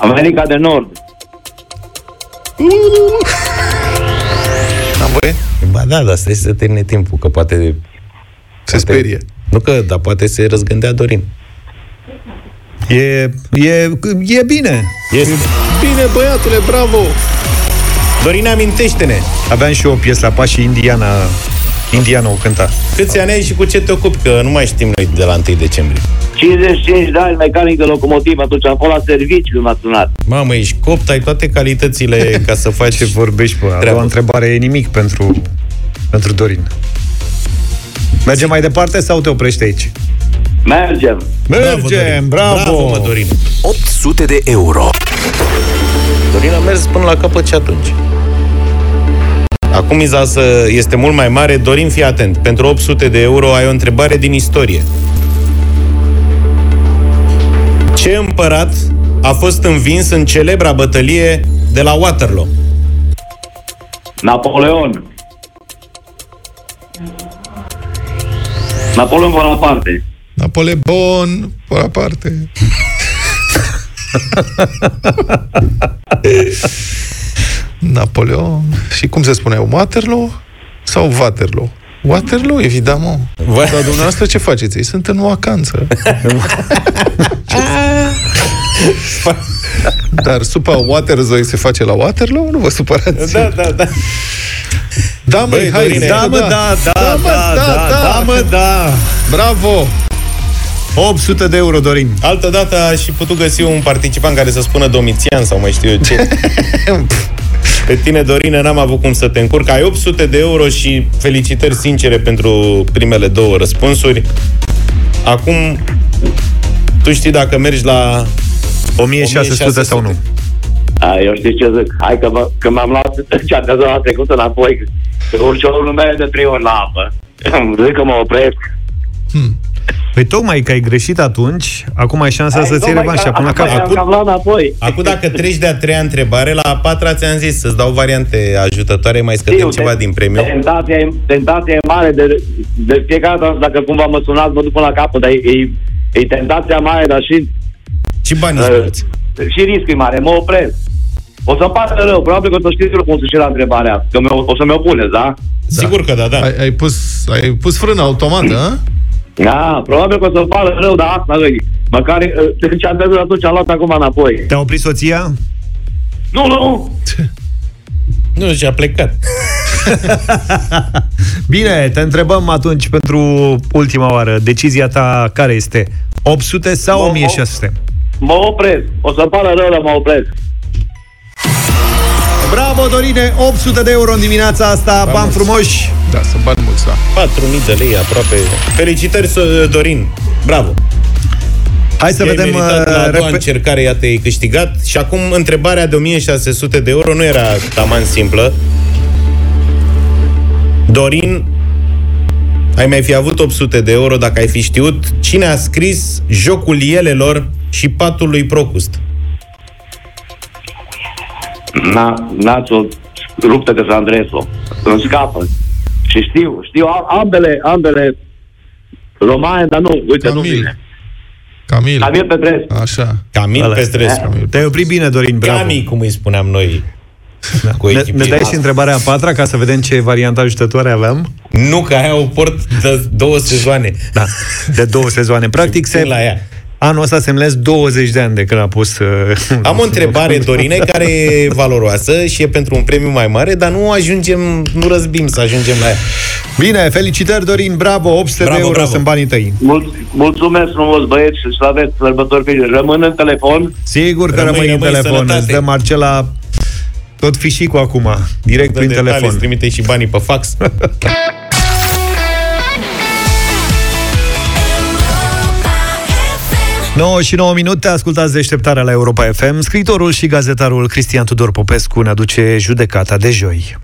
America de Nord. Am voie? Ba da, dar stai să termine timpul, că poate... Se sperie. Nu că, dar poate se răzgândea Dorin. E, e, e bine. Este. Bine, băiatule, bravo! Dorin, amintește-ne. Aveam și eu o piesă la pas și Indiana, Indiana o cânta. Câți ani ai și cu ce te ocupi? Că nu mai știm noi de la 1 decembrie. 55 de ani, mecanic de locomotiv, atunci am fost la serviciu când m-a sunat. Mamă, ești copt, ai toate calitățile ca să faci... Ce vorbești, bă? A Treabă. doua întrebare e nimic pentru, pentru Dorin. Mergem mai departe sau te oprești aici? Mergem. Mergem, bravo! Bravo, mă, Dorin. 800 de euro. Dorin a mers până la capăt și atunci. Acum miza să este mult mai mare. Dorin, fii atent. Pentru 800 de euro ai o întrebare din istorie. Ce împărat a fost învins în celebra bătălie de la Waterloo? Napoleon. Napoleon Bonaparte. Napoleon, Bonaparte. Napoleon. Și cum se spune? Waterloo sau Waterloo? Waterloo, evident, mă. Dar dumneavoastră ce faceți? Ei sunt în vacanță. Dar supa Waterzoi se face la Waterloo? Nu vă supărați. Da, da, da. Da, măi, Băi, hai, Dorine, Da, mă, da, da, da, mă, da, da, da, mă, da. Bravo! 800 de euro, Dorin. Altă dată aș fi putut găsi un participant care să spună Domitian sau mai știu eu ce. Pe tine, Dorine, n-am avut cum să te încurc. Ai 800 de euro și felicitări sincere pentru primele două răspunsuri. Acum, tu știi dacă mergi la 1600 sau nu? A, eu știu ce zic. Hai că, mă, că m-am luat cea de zona trecută înapoi. Că urce o numere de trei ori la apă. Zic că mă opresc. Păi tocmai că ai greșit atunci, acum ai șansa Hai, să-ți iei tocmai revanșa că până la acum capăt. am cam luat înapoi. Acum dacă treci de a treia întrebare, la a patra ți-am zis să-ți dau variante ajutătoare, mai scădem Știu, ceva te- din premiu. Tentația e, tentația e mare de, de fiecare dată dacă cumva mă sunați, mă duc până la capăt, dar e, e, e tentația mare, dar și... Și banii uh, Și riscul e mare, mă opresc. O să-mi pară rău, probabil că o să știți răspunsul și la întrebarea asta, că mi-o, o să mi-o puneți, da? Sigur că da, da. Ai, ai, pus, ai pus frână automată, a? Da, probabil că o să-mi pară rău, dar asta e. Măcar uh, ce am văzut atunci am luat acum înapoi. Te-a oprit soția? Nu, nu! Nu, și a plecat. Bine, te întrebăm atunci pentru ultima oară. Decizia ta care este? 800 sau Mă- 1600? Mă opresc. O să-mi pară rău, dar mă opresc. Bravo, Dorine! 800 de euro în dimineața asta, bani frumoși! Da, să bani mulți, da. 4000 de lei aproape. Felicitări, So- Dorin. Bravo. Hai să Ai vedem... meritat, la a uh, doua repe- încercare, iată, ai câștigat. Și acum întrebarea de 1600 de euro nu era taman simplă. Dorin, ai mai fi avut 800 de euro dacă ai fi știut cine a scris Jocul Ielelor și Patul lui Procust. Na, Națo ruptă că s-a Andreso. Îmi scapă. Și știu, știu a- ambele, ambele romane, dar nu, uite, nu vine. Camil. Camil Petrescu. Așa. Camil Ăla Petrescu. este. Te-ai oprit bine, Dorin, bravo. Cami, cum îi spuneam noi. Cu Ne, echipii. ne dai și întrebarea a patra ca să vedem ce variantă ajutătoare aveam? Nu, că aia o port de două sezoane. Da, de două sezoane. Practic, se, la ea. Anul ăsta semnez 20 de ani de când a pus... Uh, Am o întrebare, Dorine, care e valoroasă și e pentru un premiu mai mare, dar nu ajungem, nu răzbim să ajungem la ea. Bine, felicitări, Dorin, bravo, 800 Bravo, de euro bravo. sunt banii tăi. Mul- mulțumesc frumos, băieți, și să aveți sărbători bine. Rămân în telefon. Sigur că Rămâi, rămâi în rămâi, telefon, sănătate. îți dă Marcela tot fișicul acum, direct Dă prin detalii, telefon. îți trimite și banii pe fax. 9 și 9 minute, ascultați deșteptarea la Europa FM. Scriitorul și gazetarul Cristian Tudor Popescu ne aduce judecata de joi.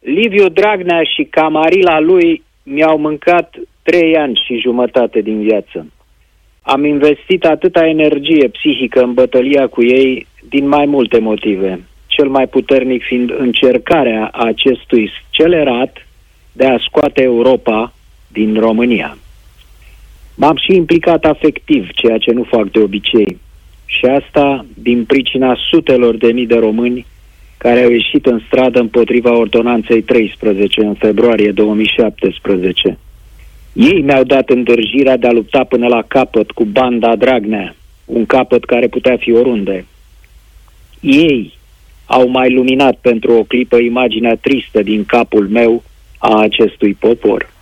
Liviu Dragnea și camarila lui mi-au mâncat trei ani și jumătate din viață. Am investit atâta energie psihică în bătălia cu ei din mai multe motive, cel mai puternic fiind încercarea acestui scelerat de a scoate Europa din România. M-am și implicat afectiv, ceea ce nu fac de obicei. Și asta din pricina sutelor de mii de români care au ieșit în stradă împotriva ordonanței 13 în februarie 2017. Ei mi-au dat îndârjirea de a lupta până la capăt cu banda Dragnea, un capăt care putea fi oriunde. Ei au mai luminat pentru o clipă imaginea tristă din capul meu a acestui popor.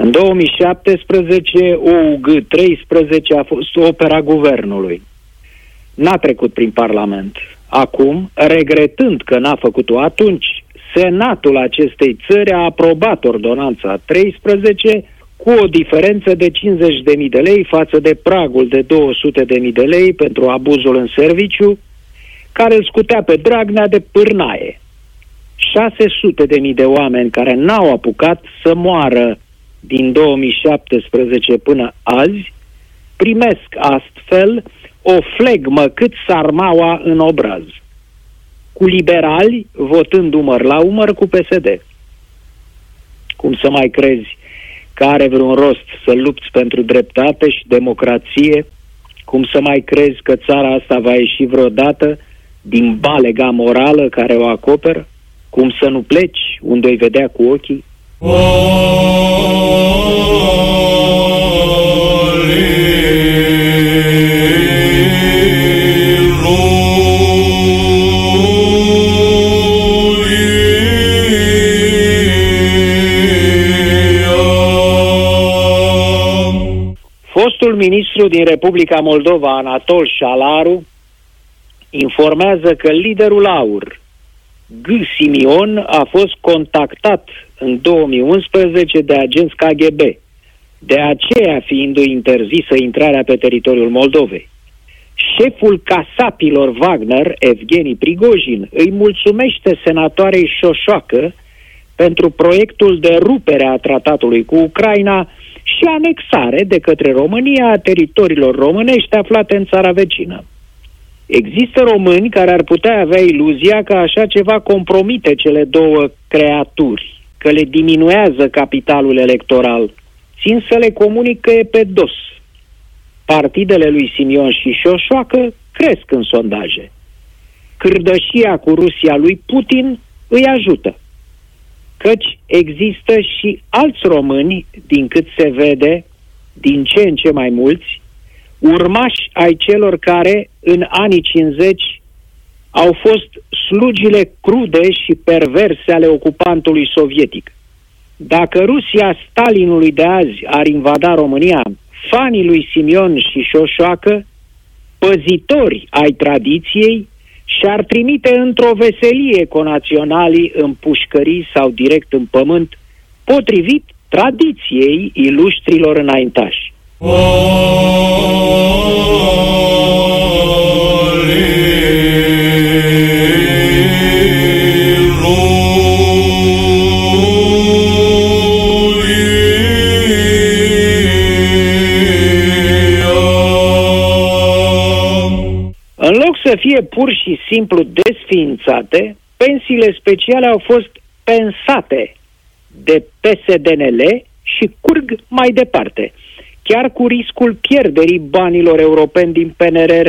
În 2017, OUG 13 a fost opera guvernului. N-a trecut prin Parlament. Acum, regretând că n-a făcut-o atunci, Senatul acestei țări a aprobat ordonanța 13 cu o diferență de 50.000 de lei față de pragul de 200.000 de lei pentru abuzul în serviciu, care îl scutea pe Dragnea de pârnaie. 600.000 de oameni care n-au apucat să moară din 2017 până azi, primesc astfel o flegmă cât sarmaua în obraz, cu liberali votând umăr la umăr cu PSD. Cum să mai crezi că are vreun rost să lupți pentru dreptate și democrație? Cum să mai crezi că țara asta va ieși vreodată din balega morală care o acoperă? Cum să nu pleci unde o vedea cu ochii? Fostul ministru din Republica Moldova, Anatol Șalaru, informează că liderul AUR, G. Simion, a fost contactat în 2011 de agenți KGB, de aceea fiindu-i interzisă intrarea pe teritoriul Moldovei. Șeful casapilor Wagner, Evgeni Prigojin, îi mulțumește senatoarei Șoșoacă pentru proiectul de rupere a tratatului cu Ucraina și anexare de către România a teritoriilor românești aflate în țara vecină. Există români care ar putea avea iluzia că așa ceva compromite cele două creaturi, că le diminuează capitalul electoral. Țin să le comunic că e pe dos. Partidele lui Simion și Șoșoacă cresc în sondaje. Cârdășia cu Rusia lui Putin îi ajută căci există și alți români, din cât se vede, din ce în ce mai mulți, urmași ai celor care în anii 50 au fost slugile crude și perverse ale ocupantului sovietic. Dacă Rusia Stalinului de azi ar invada România, fanii lui Simion și Șoșoacă, păzitori ai tradiției, și-ar trimite într-o veselie conaționalii în pușcării sau direct în pământ, potrivit tradiției iluștrilor înaintași. În loc să fie pur și simplu desființate, pensiile speciale au fost pensate de PSDNL și curg mai departe, chiar cu riscul pierderii banilor europeni din PNRR.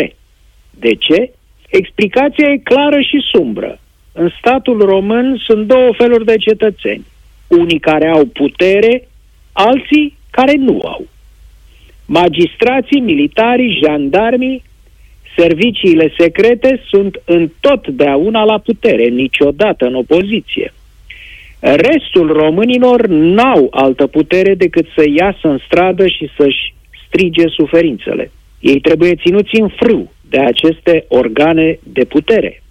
De ce? Explicația e clară și sumbră. În statul român sunt două feluri de cetățeni. Unii care au putere, alții care nu au. Magistrații, militarii, jandarmii Serviciile secrete sunt întotdeauna la putere, niciodată în opoziție. Restul românilor n-au altă putere decât să iasă în stradă și să-și strige suferințele. Ei trebuie ținuți în frâu de aceste organe de putere,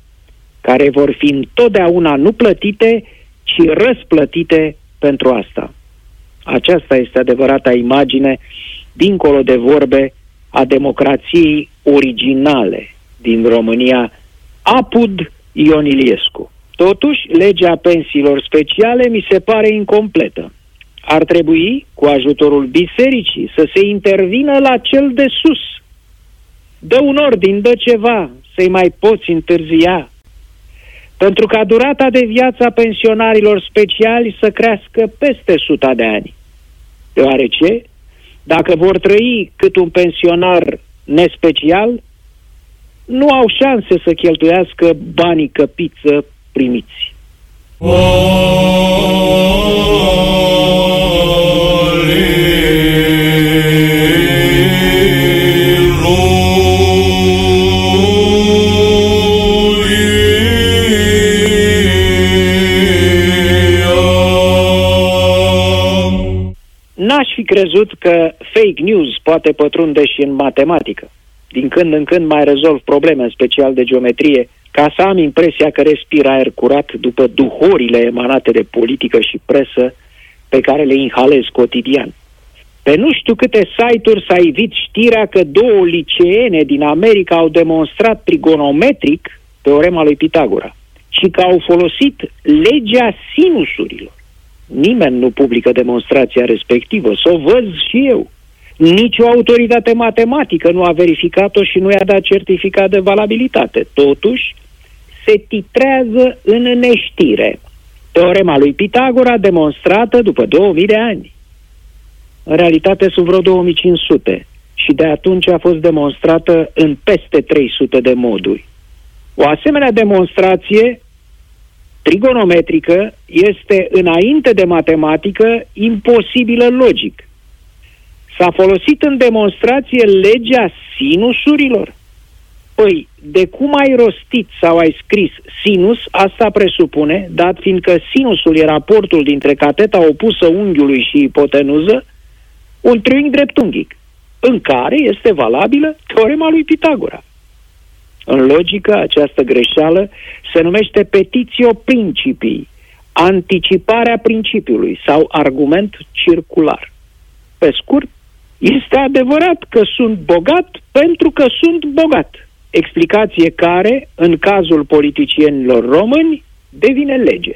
care vor fi întotdeauna nu plătite, ci răsplătite pentru asta. Aceasta este adevărata imagine, dincolo de vorbe, a democrației originale din România, Apud Ion Iliescu. Totuși, legea pensiilor speciale mi se pare incompletă. Ar trebui, cu ajutorul bisericii, să se intervină la cel de sus. Dă un ordin, dă ceva, să-i mai poți întârzia. Pentru ca durata de viață a pensionarilor speciali să crească peste suta de ani. Deoarece, dacă vor trăi cât un pensionar nespecial, nu au șanse să cheltuiască banii căpiță primiți. N-aș fi crezut că fake news poate pătrunde și în matematică. Din când în când mai rezolv probleme, în special de geometrie, ca să am impresia că respir aer curat după duhorile emanate de politică și presă pe care le inhalez cotidian. Pe nu știu câte site-uri s-a ivit știrea că două liceene din America au demonstrat trigonometric teorema lui Pitagora și că au folosit legea sinusurilor. Nimeni nu publică demonstrația respectivă, să o văd și eu. Nici o autoritate matematică nu a verificat-o și nu i-a dat certificat de valabilitate. Totuși, se titrează în neștire. Teorema lui Pitagora demonstrată după 2000 de ani. În realitate sunt vreo 2500 și de atunci a fost demonstrată în peste 300 de moduri. O asemenea demonstrație trigonometrică este înainte de matematică imposibilă logic. S-a folosit în demonstrație legea sinusurilor. Păi, de cum ai rostit sau ai scris sinus, asta presupune, dat fiindcă sinusul e raportul dintre cateta opusă unghiului și ipotenuză, un triunghi dreptunghic. în care este valabilă teorema lui Pitagora. În logică, această greșeală se numește petitio principii, anticiparea principiului sau argument circular. Pe scurt, este adevărat că sunt bogat pentru că sunt bogat. Explicație care, în cazul politicienilor români, devine lege.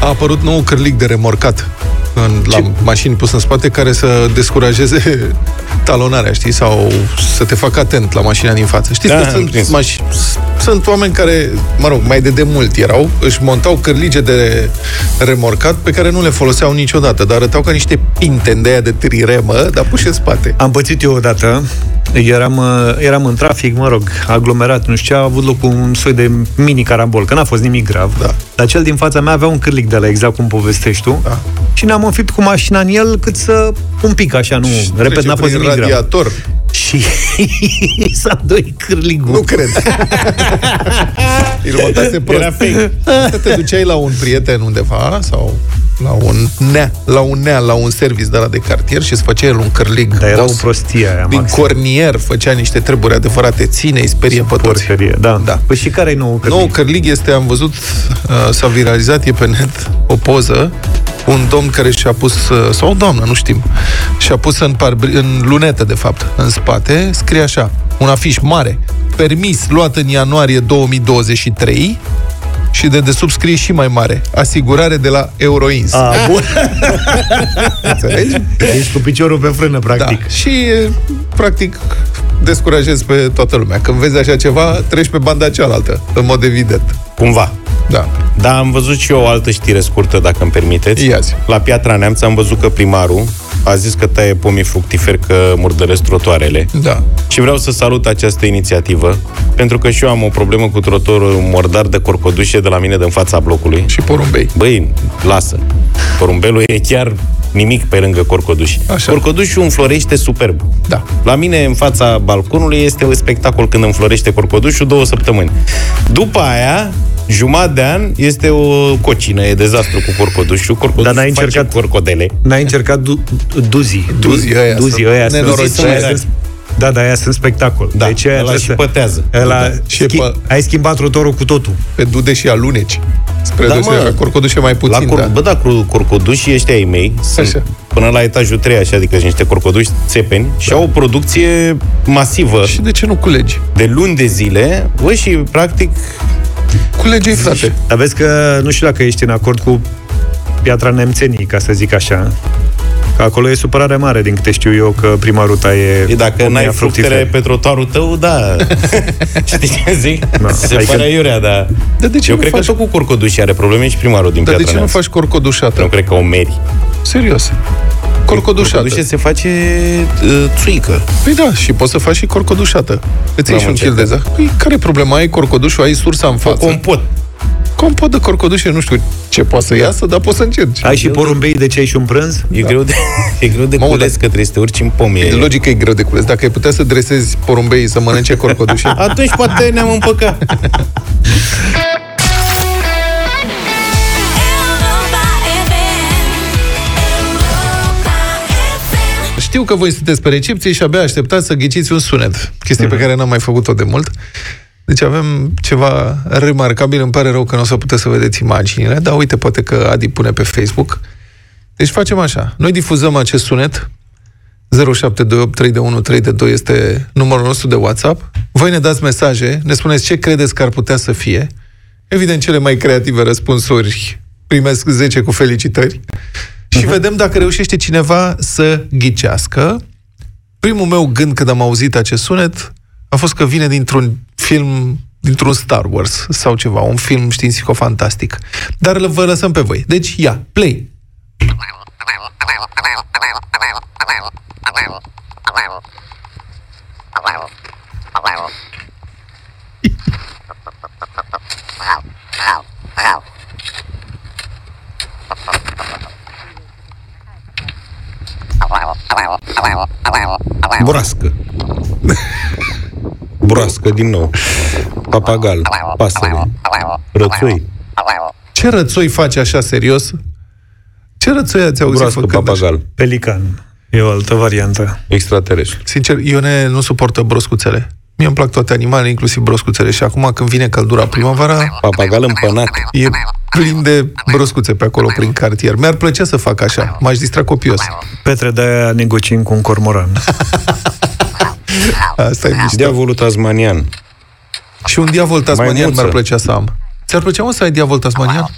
A apărut nou cârlic de remorcat în, la mașini pus în spate care să descurajeze talonarea, știi, sau să te facă atent la mașina din față. Știți Da, că am sunt, prins. maș- sunt oameni care, mă rog, mai de demult erau, își montau cârlige de remorcat pe care nu le foloseau niciodată, dar arătau ca niște pinte de aia de triremă, dar puși în spate. Am pățit eu odată, eram, uh, eram în trafic, mă rog, aglomerat, nu știu ce, a avut loc un soi de mini carambol, că n-a fost nimic grav. Da. Dar cel din fața mea avea un cârlic de la exact cum povestești tu. Da. Și ne-am înfipt cu mașina în el cât să un pic așa, nu, repet, Trece n-a fost prin nimic grav. radiator. Și s-a doi cârligul. Nu cred. Îl montase prost. Era fake. Să te duceai la un prieten undeva sau la un nea, la un nea, la un service de la de cartier și îți făcea el un cârlig. Dar era boss. o prostie aia, Din maxim. cornier făcea niște treburi adevărate, ține, îi sperie pe toți. Porcărie, da. Da. Păi și care e nou cârlig? Nou cârlig este, am văzut, uh, s-a viralizat, e pe net, o poză, un domn care și-a pus, uh, sau o doamnă, nu știm, și-a pus în, parbri, în lunetă, de fapt, în spate, scrie așa, un afiș mare, permis luat în ianuarie 2023 și de desubt scrie și mai mare, asigurare de la Euroins. A, bun. Înțelegi? Ești cu piciorul pe frână, practic. Da. Și, e, practic, descurajezi pe toată lumea. Când vezi așa ceva, treci pe banda cealaltă, în mod evident. Cumva. Da. Dar am văzut și eu o altă știre scurtă, dacă îmi permiteți. Ia-zi. La Piatra Neamț am văzut că primarul a zis că taie pomii fructiferi că murdăresc trotuarele. Da. Și vreau să salut această inițiativă, pentru că și eu am o problemă cu trotorul mordar de corcodușe de la mine din fața blocului. Și porumbei. Băi, lasă. Porumbelul e chiar nimic pe lângă corcoduș. Așa. Corcodușul înflorește superb. Da. La mine, în fața balconului, este un spectacol când înflorește corcodușul două săptămâni. După aia, jumătate de an, este o cocină, e dezastru cu corcodușul. Corcodușul Dar n-ai face încercat- corcodele. N-ai încercat du- duzii. Duzii ăia Duzii sunt ăia sunt- nenorociți. duzii ăia sunt- Da, da, aia sunt spectacol. Da, deci aia ăla trebuie și să- pătează. Ăla, Da. Și e schi- pe- ai schimbat trotorul cu totul. Pe dude și aluneci. Spre Da, da, mă. la corcodușe mai puțin, la cor- da. Bă, da, cu corcodușii ăștia ai mei sunt Așa. până la etajul 3, așa, adică sunt niște corcoduși țepeni și au o producție masivă Și de ce nu culegi? de luni de zile, bă, și practic Culegei, frate. Dar vezi că nu știu dacă ești în acord cu piatra nemțenii, ca să zic așa. Că acolo e supărare mare, din câte știu eu, că primarul taie E, dacă pomii n-ai fructiferi. fructele pe trotuarul tău, da. Știi ce zic? Da. Se Adică- pare iurea, dar... Dar de ce Eu nu cred faci- că tot cu corcodușii are probleme și primarul din Dar de Piatra ce nu Neamț. faci corcodușată? Nu cred că o meri. Serios. Corcodușată. Corcodușe se face uh, țuică. Păi da, și poți să faci și corcodușată. Îți iei N-am și un kil de încercat. zahăr. Păi, care e problema? Ai corcodușul, ai sursa în O față. compot. Compot de corcodușe, nu știu ce poate să iasă, dar poți să încerci. Ai și porumbei, de ce ai și un prânz? E greu de, e greu de Mamă, cules da. că trebuie să te urci în pom. E E... logic că e greu de cules. Dacă ai putea să dresezi porumbei să mănânce corcodușe, Atunci poate ne-am împăcat. Știu că voi sunteți pe recepție și abia așteptați să ghiciți un sunet. Chestie pe care n-am mai făcut-o de mult. Deci avem ceva remarcabil. Îmi pare rău că nu o să puteți să vedeți imaginile, dar uite, poate că Adi pune pe Facebook. Deci facem așa. Noi difuzăm acest sunet. 0728 3 de 1 3 de 2 este numărul nostru de WhatsApp. Voi ne dați mesaje, ne spuneți ce credeți că ar putea să fie. Evident, cele mai creative răspunsuri primesc 10 cu felicitări. Și vedem dacă reușește cineva să ghicească. Primul meu gând când am auzit acest sunet a fost că vine dintr-un film, dintr-un Star Wars sau ceva, un film științifico-fantastic. Dar vă lăsăm pe voi. Deci, ia, play! Broască. Broască din nou. Papagal. Pasăre. Rățoi. Ce rățoi face așa serios? Ce Ce rățoi ați auzit Broască făcând papagal. Pelican. E o altă variantă. Extraterestru. Sincer, Ione nu suportă broscuțele. Mie îmi plac toate animalele, inclusiv broscuțele. Și acum, când vine căldura primăvara... Papagal împănat. E plin de broscuțe pe acolo, prin cartier. Mi-ar plăcea să fac așa. M-aș distra copios. Petre, de-aia negociem cu un cormoran. Asta e mișto. Diavolul tasmanian. Și un diavol tasmanian Maimuță. mi-ar plăcea să am. Ți-ar plăcea, mă, să ai diavol tasmanian?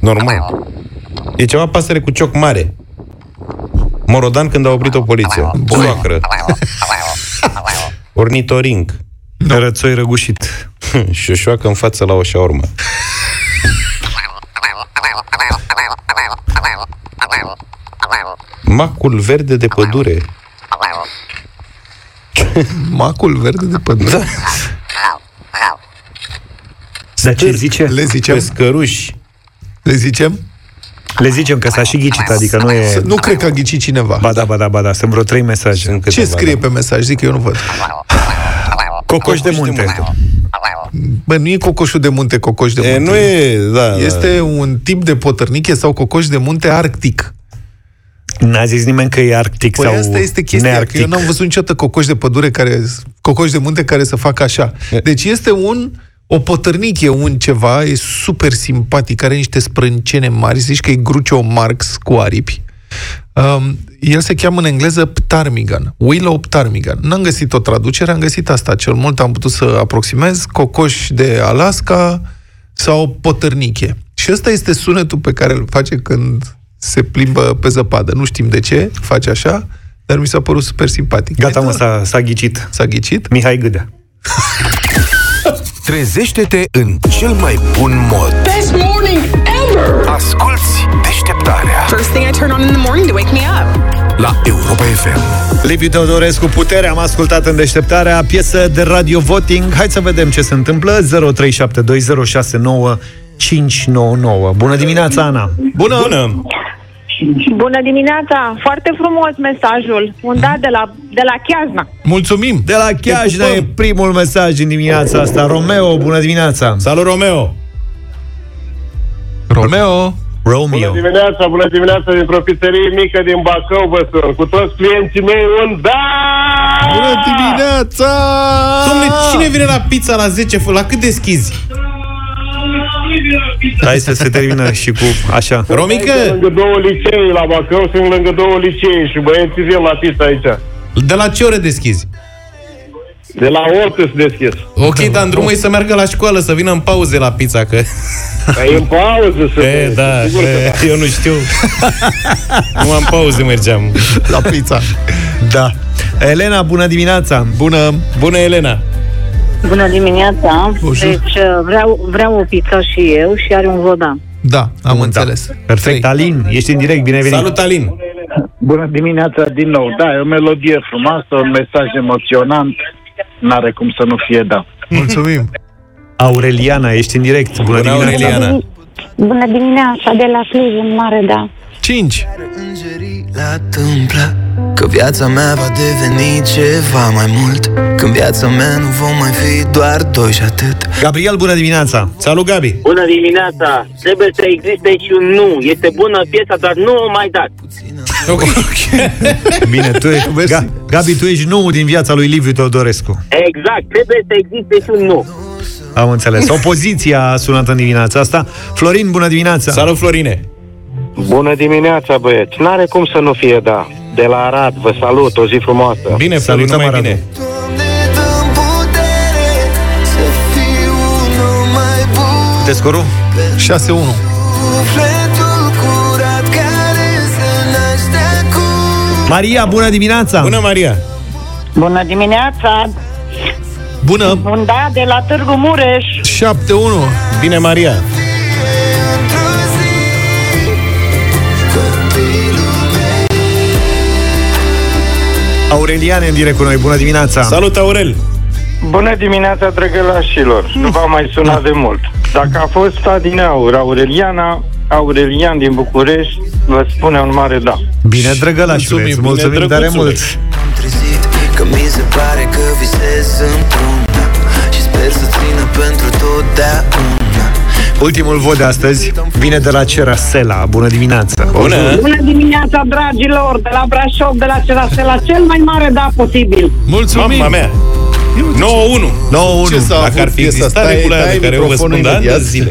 Normal. E ceva pasăre cu cioc mare. Morodan când a oprit-o poliția. Soacră. Ornitoring. Rățoi răgușit. Șoșoacă în față la o șaurmă. Macul verde de pădure. Macul verde de pădure. Da. Dar ce zice? Le zicem? Pescăruși. Le zicem? Le zicem că s-a și ghicit, adică nu e... Nu cred că a ghicit cineva. Ba da, ba da, ba da, sunt vreo trei mesaje. Sunt Ce câteva, scrie da. pe mesaj? Zic că eu nu văd. Cocoș de munte. Bă, nu e cocoșul de munte, cocoș de E, munte. nu e, da, Este un tip de potărniche sau cocoș de munte arctic. N-a zis nimeni că e arctic Păi sau asta este chestia, că nearctic. eu n-am văzut niciodată cocoș de pădure care, cocoș de munte care să facă așa. Deci este un, o potărniche, un ceva, e super simpatic, are niște sprâncene mari, zici că e Grucio Marx cu aripi. Um, el se cheamă în engleză ptarmigan, willow ptarmigan. N-am găsit o traducere, am găsit asta. Cel mult am putut să aproximez cocoș de Alaska sau potărniche. Și ăsta este sunetul pe care îl face când se plimbă pe zăpadă. Nu știm de ce face așa, dar mi s-a părut super simpatic. Gata, mă, s-a, s-a ghicit. S-a ghicit? Mihai Gâdea. Trezește-te în cel mai bun mod. Best morning ever! Asculți deșteptarea First thing I turn on in the morning to wake me up. la Europa FM. Liviu Teodorescu, putere, am ascultat în deșteptarea piesă de radio voting. Hai să vedem ce se întâmplă. 0372069599. Bună dimineața, Ana! Bună! Bună! Bună dimineața! Foarte frumos mesajul. Un dat de la, de la Chiajna. Mulțumim! De la Chiajna e primul mesaj din dimineața asta. Romeo, bună dimineața! Salut, Romeo! Romeo! Romeo. dimineața, bună dimineața dintr-o pizzerie mică din Bacău, vă sun. Cu toți clienții mei un da! Bună dimineața! Dom'le, cine vine la pizza la 10? fă- La cât deschizi? Hai să se termină și cu așa. Romică, Sunt lângă două licee la Bacău, sunt lângă două licee și băieții vin la pizza aici. de la ce ore deschizi? De la orice se deschis. Ok, dar drumul e să meargă la școală, să vină în pauze la pizza, că... Păi în pauză să E, da, sigur că e, eu nu știu. nu am pauze, mergeam. La pizza. Da. Elena, bună dimineața! Bună! Bună, Elena! Bună dimineața! Bonjour. Deci uh, vreau, vreau o pizza și eu și are un vodan. Da, am înțeles. Perfect, Alin, ești în direct, bine venit! Salut, Alin! Bună dimineața din nou. Da, e o melodie frumoasă, un mesaj emoționant. N-are cum să nu fie da. Mulțumim! Aureliana, ești în direct. Bună, Bună, dimineața! Aureliana! Bună dimineața de la Cluj, în mare, da. 5. La întâmplă Că viața mea va deveni ceva mai mult Când viața mea nu vom mai fi doar doi și atât Gabriel, bună dimineața! Salut, Gabi! Bună dimineața! Trebuie să existe și un nu. Este bună piesa, dar nu o mai dați. Ok. Bine, tu e, Ga, Gabi, tu ești nou din viața lui Liviu Teodorescu. Exact, trebuie să existe și un nu. Am înțeles. Opoziția a sunat în dimineața asta. Florin, bună dimineața! Salut, Florine! Bună dimineața, băieți! N-are cum să nu fie da. De la Arad, vă salut, o zi frumoasă. Bine, Florin, Salutăm, numai Aradu. bine! Să fiu unul mai bun Uite scorul? 6-1. Sufletul curat care se naște acum Maria, bună dimineața! Bună, Maria! Bună dimineața! Bună! Un da de la Târgu Mureș. 7-1. Bine, Maria! Aurelian e în direct cu noi. Bună dimineața! Salut, Aurel! Bună dimineața, drăgălașilor! Nu v-am mai sunat de mult. Dacă a fost Adineaur, Aureliana, Aurelian din București, vă spune un mare da. Bine, drăgălașule, Mulțumim, îți bine, mulțumim tare drăguțule. mult! Am trezit că mi se pare că visez într-una Și sper să țină pentru totdeauna Ultimul vot de astăzi vine de la Cerasela. Bună dimineața! Bună! Bună dimineața, dragilor, de la Brașov, de la Cerasela, cel mai mare da posibil. Mulțumim! Mama mea! 9-1 Ce s-a Dacă avut ar fi piesa existat asta? regula Tai aia de care eu vă microfonul spun de ani de imediat. zile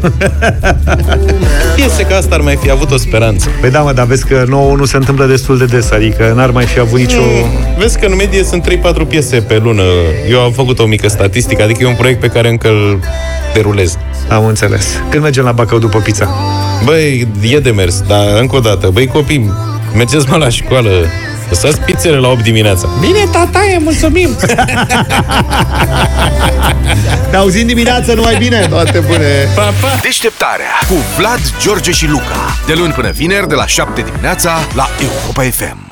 Piese că asta ar mai fi avut o speranță Păi da, mă, dar vezi că 9 nu se întâmplă destul de des, adică n-ar mai fi avut nicio... Vezi că în medie sunt 3-4 piese pe lună Eu am făcut o mică statistică Adică e un proiect pe care încă îl derulez Am înțeles. Când mergem la Bacău după pizza? Băi, e de mers, dar încă o dată Băi copii, mergeți mă la școală Lăsați pizzele la 8 dimineața Bine, tataie, mulțumim! Ne auzim dimineața, numai bine! Toate bune! Pa, pa! Deșteptarea cu Vlad, George și Luca. De luni până vineri, de la 7 dimineața, la Europa FM.